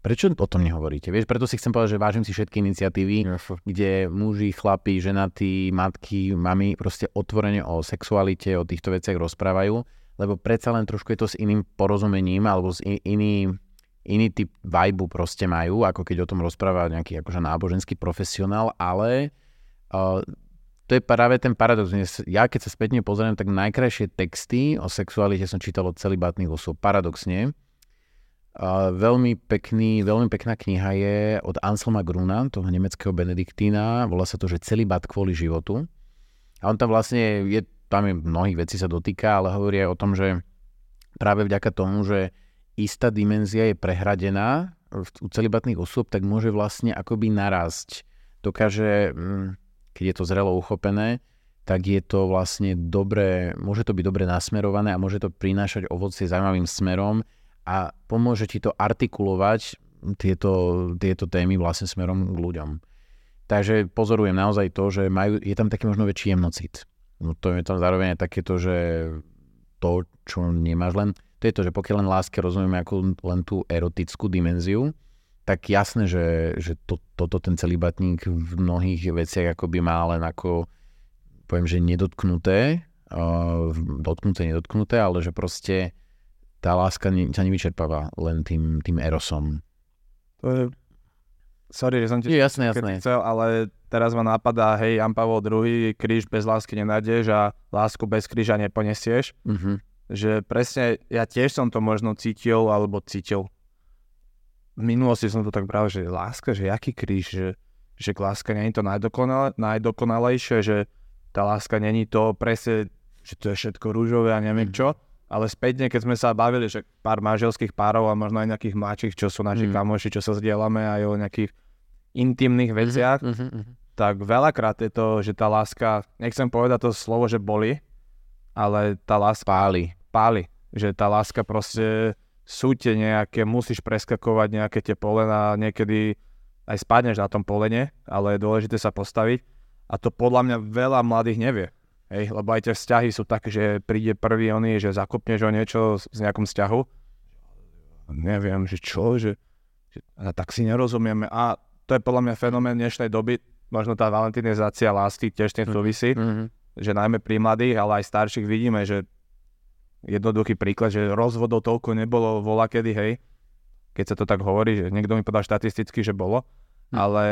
prečo o tom nehovoríte? Vieš, preto si chcem povedať, že vážim si všetky iniciatívy, yes. kde muži, chlapi, ženatí, matky, mami proste otvorene o sexualite, o týchto veciach rozprávajú, lebo predsa len trošku je to s iným porozumením alebo s iným iný typ vibe proste majú, ako keď o tom rozpráva nejaký akože náboženský profesionál, ale uh, to je práve ten paradox. Ja keď sa spätne pozriem, tak najkrajšie texty o sexualite som čítal od celibátnych osôb. Paradoxne. Uh, veľmi, pekný, veľmi pekná kniha je od Anselma Gruna, toho nemeckého benediktína. Volá sa to, že Celibát kvôli životu. A on tam vlastne, je, tam je mnohých vecí sa dotýka, ale hovorí aj o tom, že práve vďaka tomu, že istá dimenzia je prehradená u celibatných osôb, tak môže vlastne akoby narásť. Dokáže, mm, keď je to zrelo uchopené, tak je to vlastne dobre, môže to byť dobre nasmerované a môže to prinášať ovocie zaujímavým smerom a pomôže ti to artikulovať tieto, tieto témy vlastne smerom k ľuďom. Takže pozorujem naozaj to, že majú, je tam taký možno väčší jemnocit. No to je tam zároveň takéto, že to, čo nemáš len, to je to, že pokiaľ len láske rozumieme ako len tú erotickú dimenziu, tak jasné, že, že to, toto ten celibatník v mnohých veciach ako by má len ako, poviem, že nedotknuté, uh, dotknuté, nedotknuté, ale že proste tá láska sa nevyčerpáva len tým, tým erosom. To je... Sorry, že som ti je, jasné, jasné. chcel, ale teraz ma napadá, hej, Jan Pavel II, kríž bez lásky nenájdeš a lásku bez kríža neponesieš. Uh-huh. Že presne, ja tiež som to možno cítil, alebo cítil. V minulosti som to tak bral, že láska, že jaký kríž, že, že láska není to najdokonale, najdokonalejšie, že tá láska není to presne, že to je všetko rúžové a neviem uh-huh. čo ale späťne, keď sme sa bavili, že pár manželských párov a možno aj nejakých mladších, čo sú naši mm. kamoši, čo sa zdieľame aj o nejakých intimných mhm, veciach, mm-hmm, mm-hmm. tak veľakrát je to, že tá láska, nechcem povedať to slovo, že boli, ale tá láska páli. Páli. Že tá láska proste sú tie nejaké, musíš preskakovať nejaké tie polena, niekedy aj spadneš na tom polene, ale je dôležité sa postaviť. A to podľa mňa veľa mladých nevie. Hej, lebo aj tie vzťahy sú také, že príde prvý oný, že zakopneš o niečo z nejakom vzťahu. Neviem, že čo, že, že a tak si nerozumieme. A to je podľa mňa fenomén dnešnej doby, možno tá valentinizácia lásky tiež tým mhm. súvisí, mm-hmm. že najmä pri mladých, ale aj starších vidíme, že jednoduchý príklad, že rozvodov toľko nebolo vola kedy, hej, keď sa to tak hovorí, že niekto mi povedal štatisticky, že bolo, mm. ale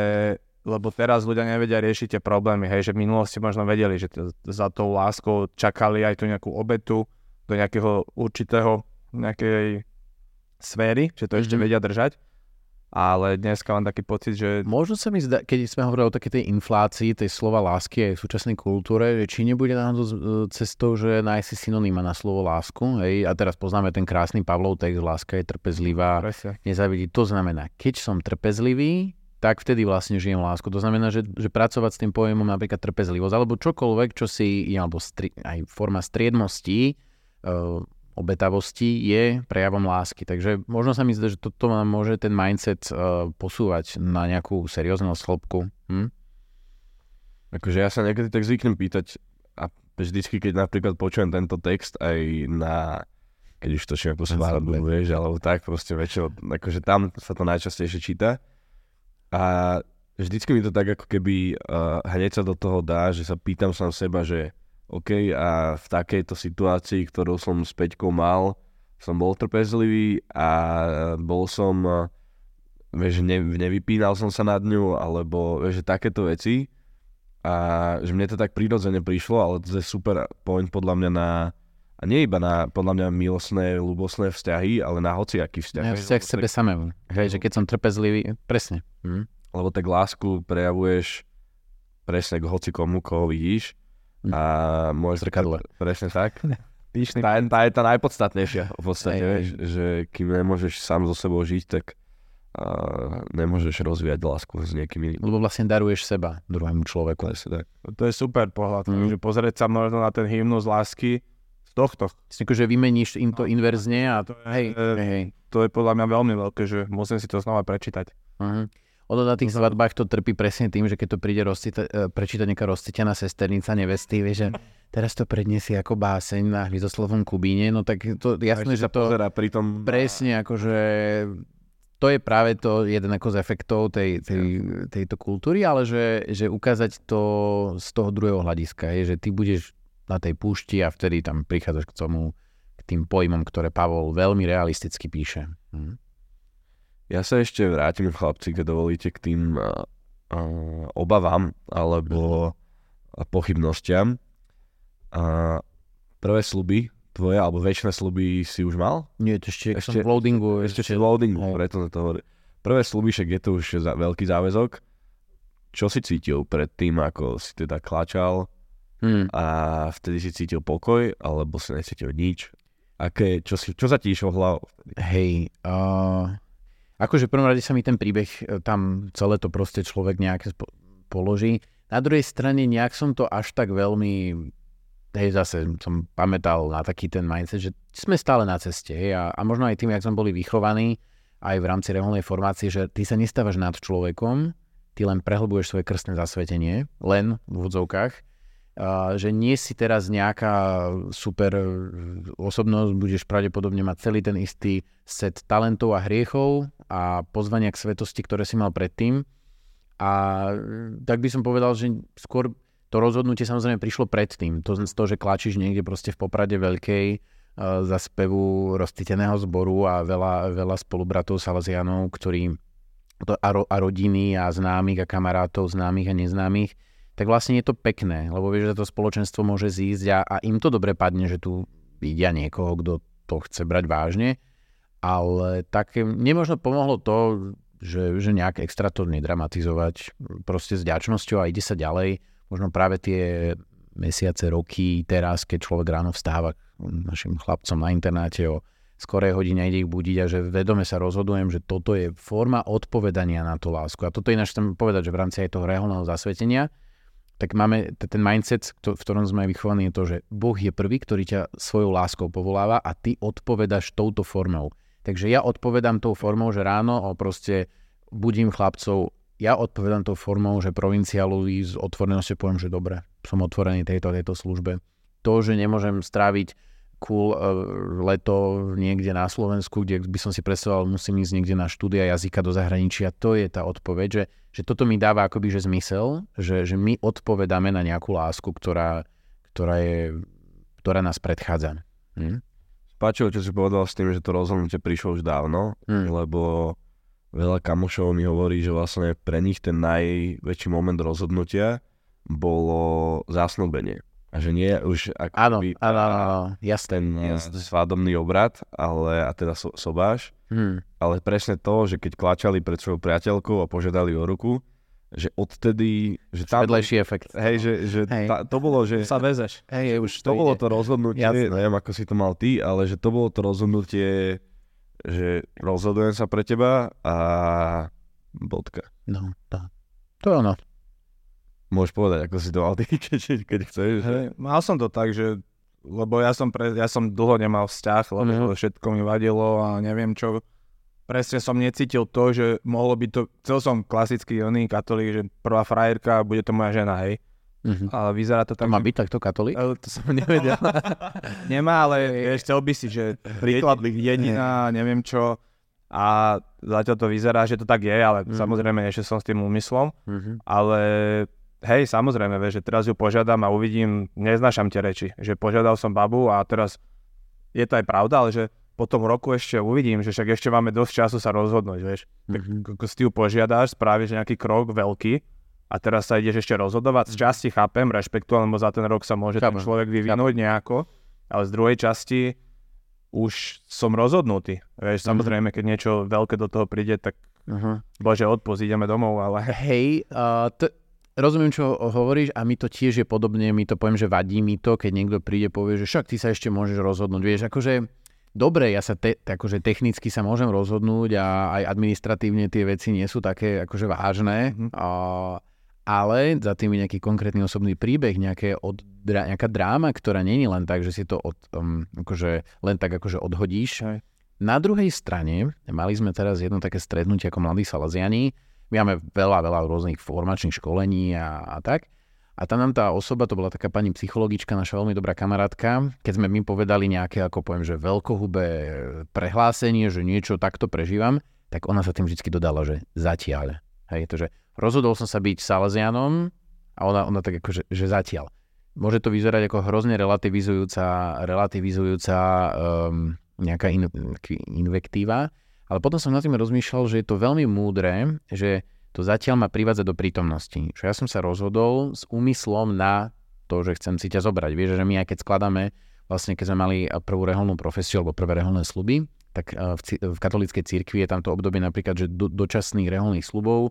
lebo teraz ľudia nevedia riešiť tie problémy, hej, že v minulosti možno vedeli, že t- za tou láskou čakali aj tú nejakú obetu do nejakého určitého, nejakej sféry, že to mm-hmm. ešte mhm. vedia držať. Ale dneska mám taký pocit, že... Možno sa mi zdá, keď sme hovorili o takej tej inflácii, tej slova lásky aj v súčasnej kultúre, že či nebude náhodou e, cestou, že nájsť si synonýma na slovo lásku. Hej? A teraz poznáme ten krásny Pavlov text, láska je trpezlivá, nezavidí. To znamená, keď som trpezlivý, tak vtedy vlastne žijem lásku. To znamená, že, že pracovať s tým pojemom napríklad trpezlivosť, alebo čokoľvek, čo si, alebo stri, aj forma striednosti, uh, obetavosti je prejavom lásky. Takže možno sa mi zdá, že toto vám môže ten mindset uh, posúvať na nejakú serióznu slobku. Hm? Akože ja sa niekedy tak zvyknem pýtať a vždycky, keď napríklad počujem tento text aj na keď už točím ako sváradu, vieš, alebo tak proste väčšinou, akože tam sa to najčastejšie číta, a vždycky mi to tak ako keby uh, hneď sa do toho dá, že sa pýtam sám seba, že OK, a v takejto situácii, ktorú som s Peťkou mal, som bol trpezlivý a bol som, vieš, ne, nevypínal som sa nad ňu, alebo vieš, takéto veci. A že mne to tak prirodzene prišlo, ale to je super point podľa mňa na, a nie iba na, podľa mňa, milostné, ľubosné vzťahy, ale na hociaký vzťah. Ja vzťah k sebe samému. Hej, že keď som trpezlivý, presne. Hm? Lebo tak lásku prejavuješ presne k hoci komu, koho vidíš. A môžeš... Zrkadle. Presne tak. tá, tá je tá najpodstatnejšia v podstate, vieš, že kým nemôžeš sám so sebou žiť, tak a nemôžeš rozvíjať lásku s niekým iným. Lebo vlastne daruješ seba druhému človeku. Presne tak. To je super pohľad, mm. že pozrieť sa možno na ten hymnus lásky z tohto. Si že vymeníš im to inverzne a to, hej, hej, hej. To je podľa mňa veľmi veľké, že musím si to znova prečítať. Uh-huh. Ono na tých svadbách to trpí presne tým, že keď to príde rozcita, e, prečítať nejaká rozcitená sesternica nevesty, vie, že teraz to predniesie ako báseň na hvizoslovom Kubíne, no tak to jasné, že to pri tom... presne akože to je práve to jeden ako z efektov tej, tej, tejto kultúry, ale že, že ukázať to z toho druhého hľadiska, je, že ty budeš na tej púšti a vtedy tam prichádzaš k tomu, k tým pojmom, ktoré Pavol veľmi realisticky píše. Hm. Ja sa ešte vrátim, chlapci, keď dovolíte, k tým uh, uh, obavám alebo pochybnostiam. Uh, prvé sluby tvoje, alebo väčšie sluby si už mal? Nie, to ešte, ešte v loadingu. Ešte, ešte v loadingu, hej. preto to hovorí. Prvé sluby, však je to už za, veľký záväzok. Čo si cítil pred tým, ako si teda klačal hmm. a vtedy si cítil pokoj, alebo si necítil nič? Aké, čo, si, čo sa ti išlo hlavou? Hej, uh, Akože v prvom rade sa mi ten príbeh, e, tam celé to proste človek nejak položí. Na druhej strane nejak som to až tak veľmi, hej, zase som pamätal na taký ten mindset, že sme stále na ceste, hej, a, a možno aj tým, jak sme boli vychovaní, aj v rámci reholnej formácie, že ty sa nestávaš nad človekom, ty len prehlbuješ svoje krstné zasvetenie, len v úvodzovkách, že nie si teraz nejaká super osobnosť, budeš pravdepodobne mať celý ten istý set talentov a hriechov a pozvania k svetosti, ktoré si mal predtým. A tak by som povedal, že skôr to rozhodnutie samozrejme prišlo predtým. To, to že klačíš niekde proste v poprade veľkej za spevu rozcíteného zboru a veľa, veľa spolubratov Salesianov, ktorí a, ro, a rodiny a známych a kamarátov, známych a neznámych, tak vlastne je to pekné, lebo vieš, že to spoločenstvo môže zísť a, a im to dobre padne, že tu vidia niekoho, kto to chce brať vážne, ale tak nemožno pomohlo to, že, že nejak extra to nedramatizovať proste s ďačnosťou a ide sa ďalej. Možno práve tie mesiace, roky, teraz, keď človek ráno vstáva našim chlapcom na internáte o skorej hodine ide ich budiť a že vedome sa rozhodujem, že toto je forma odpovedania na tú lásku. A toto ináč chcem povedať, že v rámci aj toho reholného zasvetenia, tak máme ten mindset, v ktorom sme vychovaní, je to, že Boh je prvý, ktorý ťa svojou láskou povoláva a ty odpovedaš touto formou. Takže ja odpovedám tou formou, že ráno o proste budím chlapcov, ja odpovedám tou formou, že provinciálovi z otvorenosti poviem, že dobre, som otvorený tejto, tejto službe. To, že nemôžem stráviť cool uh, leto niekde na Slovensku, kde by som si predstavoval, musím ísť niekde na štúdia jazyka do zahraničia. To je tá odpoveď, že, že toto mi dáva akoby že zmysel, že, že my odpovedáme na nejakú lásku, ktorá, ktorá, je, ktorá nás predchádza. Hm? Páčilo, čo si povedal s tým, že to rozhodnutie prišlo už dávno, hm. lebo veľa kamošov mi hovorí, že vlastne pre nich ten najväčší moment rozhodnutia bolo zasnúbenie. A že nie už ako áno, áno, áno, jasný, ten eh, jasný. svadobný obrad, ale, a teda so, sobáš, hmm. ale presne to, že keď klačali pred svojou priateľkou a požiadali o ruku, že odtedy... Že tam, Vedlejší efekt. Hej, že, že hej. Tá, to bolo, že... Sa vezeš. Hej, už to, to bolo to rozhodnutie, Jasne. neviem ako si to mal ty, ale že to bolo to rozhodnutie, že rozhodujem sa pre teba a bodka. No, to, to je ono. Môžeš povedať, ako si ty, keď, keď chceš. Hey, mal som to tak, že lebo ja som, pre, ja som dlho nemal vzťah, lebo mm-hmm. všetko mi vadilo a neviem čo. Presne som necítil to, že mohlo by to, chcel som klasický oný katolík, že prvá frajerka bude to moja žena, hej. Mm-hmm. Ale vyzerá to tak... To má byť takto katolík? Ale to som nevedel. Nemá, ale vieš, chcel by si, že príklad jediná, neviem čo. A zatiaľ to vyzerá, že to tak je, ale mm-hmm. samozrejme ešte som s tým úmyslom. Mm-hmm. Ale hej, samozrejme, vieš, že teraz ju požiadam a uvidím, neznášam tie reči, že požiadal som babu a teraz je to aj pravda, ale že po tom roku ešte uvidím, že však ešte máme dosť času sa rozhodnúť, vieš. Mm-hmm. Tak si ju požiadaš, spravíš nejaký krok veľký a teraz sa ideš ešte rozhodovať. Z mhm. časti chápem, rešpektujem, lebo za ten rok sa môže chápem. ten človek vyvinúť chápem. nejako, ale z druhej časti už som rozhodnutý. Vieš, mm-hmm. samozrejme, keď niečo veľké do toho príde, tak uh-huh. bože, odpust, ideme domov, ale... Hej, uh, to, rozumiem, čo hovoríš a mi to tiež je podobne, mi to poviem, že vadí mi to, keď niekto príde povie, že však ty sa ešte môžeš rozhodnúť. Vieš, akože dobre, ja sa te, akože technicky sa môžem rozhodnúť a aj administratívne tie veci nie sú také akože vážne, mm. a, ale za tým je nejaký konkrétny osobný príbeh, nejaké od, nejaká dráma, ktorá není len tak, že si to od, um, akože, len tak akože odhodíš. Aj. Na druhej strane, mali sme teraz jedno také stretnutie ako mladí salaziani, my máme veľa, veľa rôznych formačných školení a, a tak. A tam nám tá osoba, to bola taká pani psychologička, naša veľmi dobrá kamarátka, keď sme my povedali nejaké, ako poviem, že veľkohubé prehlásenie, že niečo takto prežívam, tak ona sa tým vždy dodala, že zatiaľ. Hej, to, že rozhodol som sa byť Salesianom a ona, ona tak ako, že, že zatiaľ. Môže to vyzerať ako hrozne relativizujúca, relativizujúca um, nejaká in, invektíva, Ale potom som nad tým rozmýšľal, že je to veľmi múdre, že to zatiaľ ma privádza do prítomnosti. Že ja som sa rozhodol s úmyslom na to, že chcem si ťa zobrať. Vieš, že my aj keď skladáme, vlastne keď sme mali prvú reholnú profesiu alebo prvé reholné sluby, tak v, v katolíckej cirkvi je tam to obdobie napríklad, že do, dočasných reholných slubov,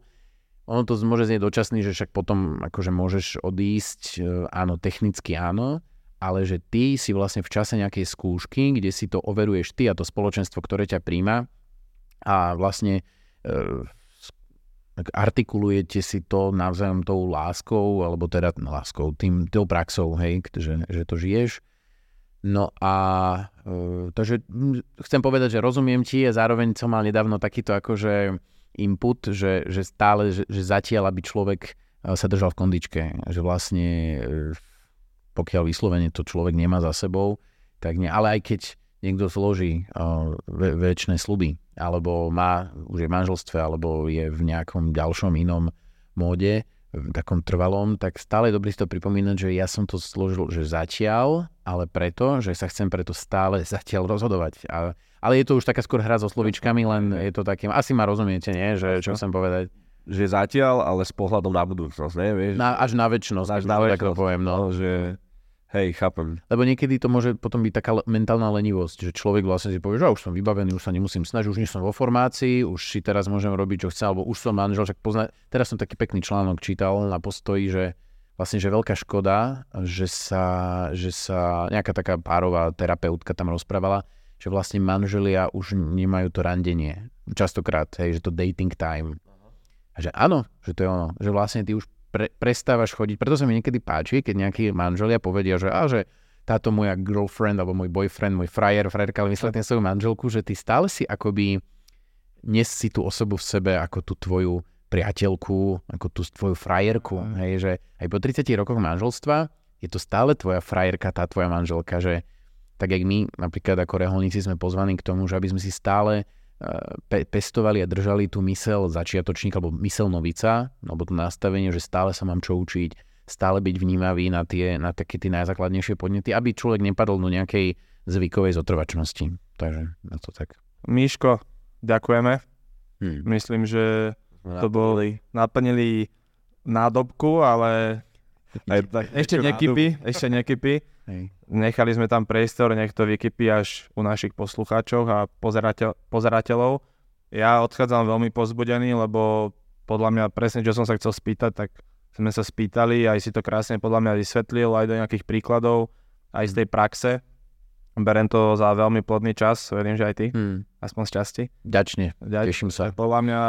ono to môže znieť dočasný, že však potom akože môžeš odísť, e, áno, technicky áno, ale že ty si vlastne v čase nejakej skúšky, kde si to overuješ ty a to spoločenstvo, ktoré ťa príjma a vlastne e, artikulujete si to navzájom tou láskou, alebo teda láskou, tým, tou praxou, hej, že, že to žiješ. No a e, takže chcem povedať, že rozumiem ti a zároveň som mal nedávno takýto akože input, že, že stále, že, že zatiaľ, aby človek eh, sa držal v kondičke, že vlastne eh, pokiaľ vyslovene to človek nemá za sebou, tak nie. Ale aj keď niekto zloží uh, väčšie sluby, alebo má, už je v manželstve, alebo je v nejakom ďalšom inom móde, v takom trvalom, tak stále je dobré si to pripomínať, že ja som to zložil, že zatiaľ, ale preto, že sa chcem preto stále zatiaľ rozhodovať. A ale je to už taká skôr hra so slovičkami, len je to takým, asi ma rozumiete, nie? Že, čo chcem povedať. Že zatiaľ, ale s pohľadom na budúcnosť, nie? Vieš? Na, až na väčšnosť, až na väčšnosť, tak to poviem, no. no. že Hej, chápem. Lebo niekedy to môže potom byť taká mentálna lenivosť, že človek vlastne si povie, že už som vybavený, už sa nemusím snažiť, už nie som vo formácii, už si teraz môžem robiť, čo chcem, alebo už som manžel, však pozna... Teraz som taký pekný článok čítal na postoji, že vlastne, že veľká škoda, že sa, že sa nejaká taká párová terapeutka tam rozprávala, že vlastne manželia už nemajú to randenie. Častokrát, hej, že to dating time. A že áno, že to je ono. Že vlastne ty už pre, prestávaš chodiť. Preto sa mi niekedy páči, keď nejakí manželia povedia, že, a, že táto moja girlfriend alebo môj boyfriend, môj frajer, frajerka, ale myslíte svoju manželku, že ty stále si akoby nes si tú osobu v sebe ako tú tvoju priateľku, ako tú tvoju frajerku. Hej, že aj po 30 rokoch manželstva je to stále tvoja frajerka, tá tvoja manželka, že tak jak my napríklad ako reholníci sme pozvaní k tomu, že aby sme si stále pe- pestovali a držali tú mysel začiatočníka alebo mysel novica, alebo to nastavenie, že stále sa mám čo učiť, stále byť vnímavý na tie, na také tie najzákladnejšie podnety, aby človek nepadol do nejakej zvykovej zotrvačnosti. Takže na to tak. Míško, ďakujeme. Hmm. Myslím, že to boli, naplnili nádobku, ale aj, tak, ešte nekypy, ešte nekypy. Hej. Nechali sme tam priestor, nech to vykypí až u našich poslucháčov a pozerateľ, pozerateľov. Ja odchádzam veľmi pozbudený, lebo podľa mňa presne, čo som sa chcel spýtať, tak sme sa spýtali, aj si to krásne podľa mňa vysvetlil, aj do nejakých príkladov, aj z tej praxe. Berem to za veľmi plodný čas, verím, že aj ty, hmm. aspoň z časti. Ďačne, teším sa. Podľa mňa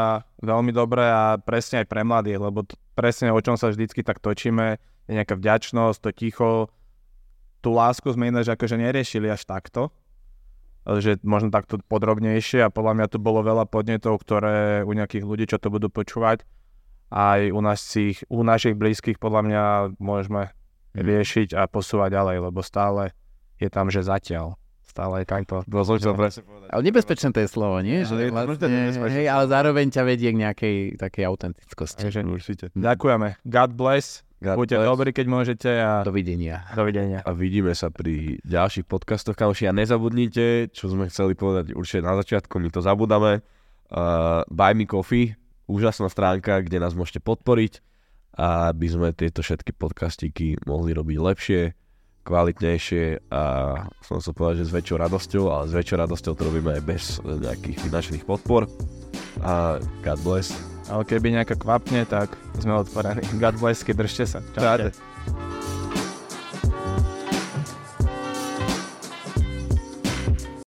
veľmi dobré a presne aj pre mladých, lebo t- presne o čom sa vždycky tak točíme, je nejaká vďačnosť, to ticho, tú lásku sme ináč akože neriešili až takto, že možno takto podrobnejšie a podľa mňa tu bolo veľa podnetov, ktoré u nejakých ľudí, čo to budú počúvať, aj u našich, u našich blízkych podľa mňa môžeme mhm. riešiť a posúvať ďalej, lebo stále je tam, že zatiaľ. Stále je takto. Bolo presne povedať. Ale nebezpečné to je slovo, nie? Že je vlastne, hej, ale zároveň ťa vedie k nejakej takej autentickosti. Takže, určite. Ďakujeme. God bless. Buďte dobrí, keď môžete a... Dovidenia. Dovidenia. A vidíme sa pri ďalších podcastoch, kamoši. A nezabudnite, čo sme chceli povedať určite na začiatku, my to zabudáme. Uh, Buy Me Coffee, úžasná stránka, kde nás môžete podporiť, aby sme tieto všetky podcastiky mohli robiť lepšie, kvalitnejšie a som sa povedať, že s väčšou radosťou, ale s väčšou radosťou to robíme aj bez nejakých finančných podpor. A God bless ale keby nejaká kvapne, tak sme otvorení. God bless, držte sa. Čaute.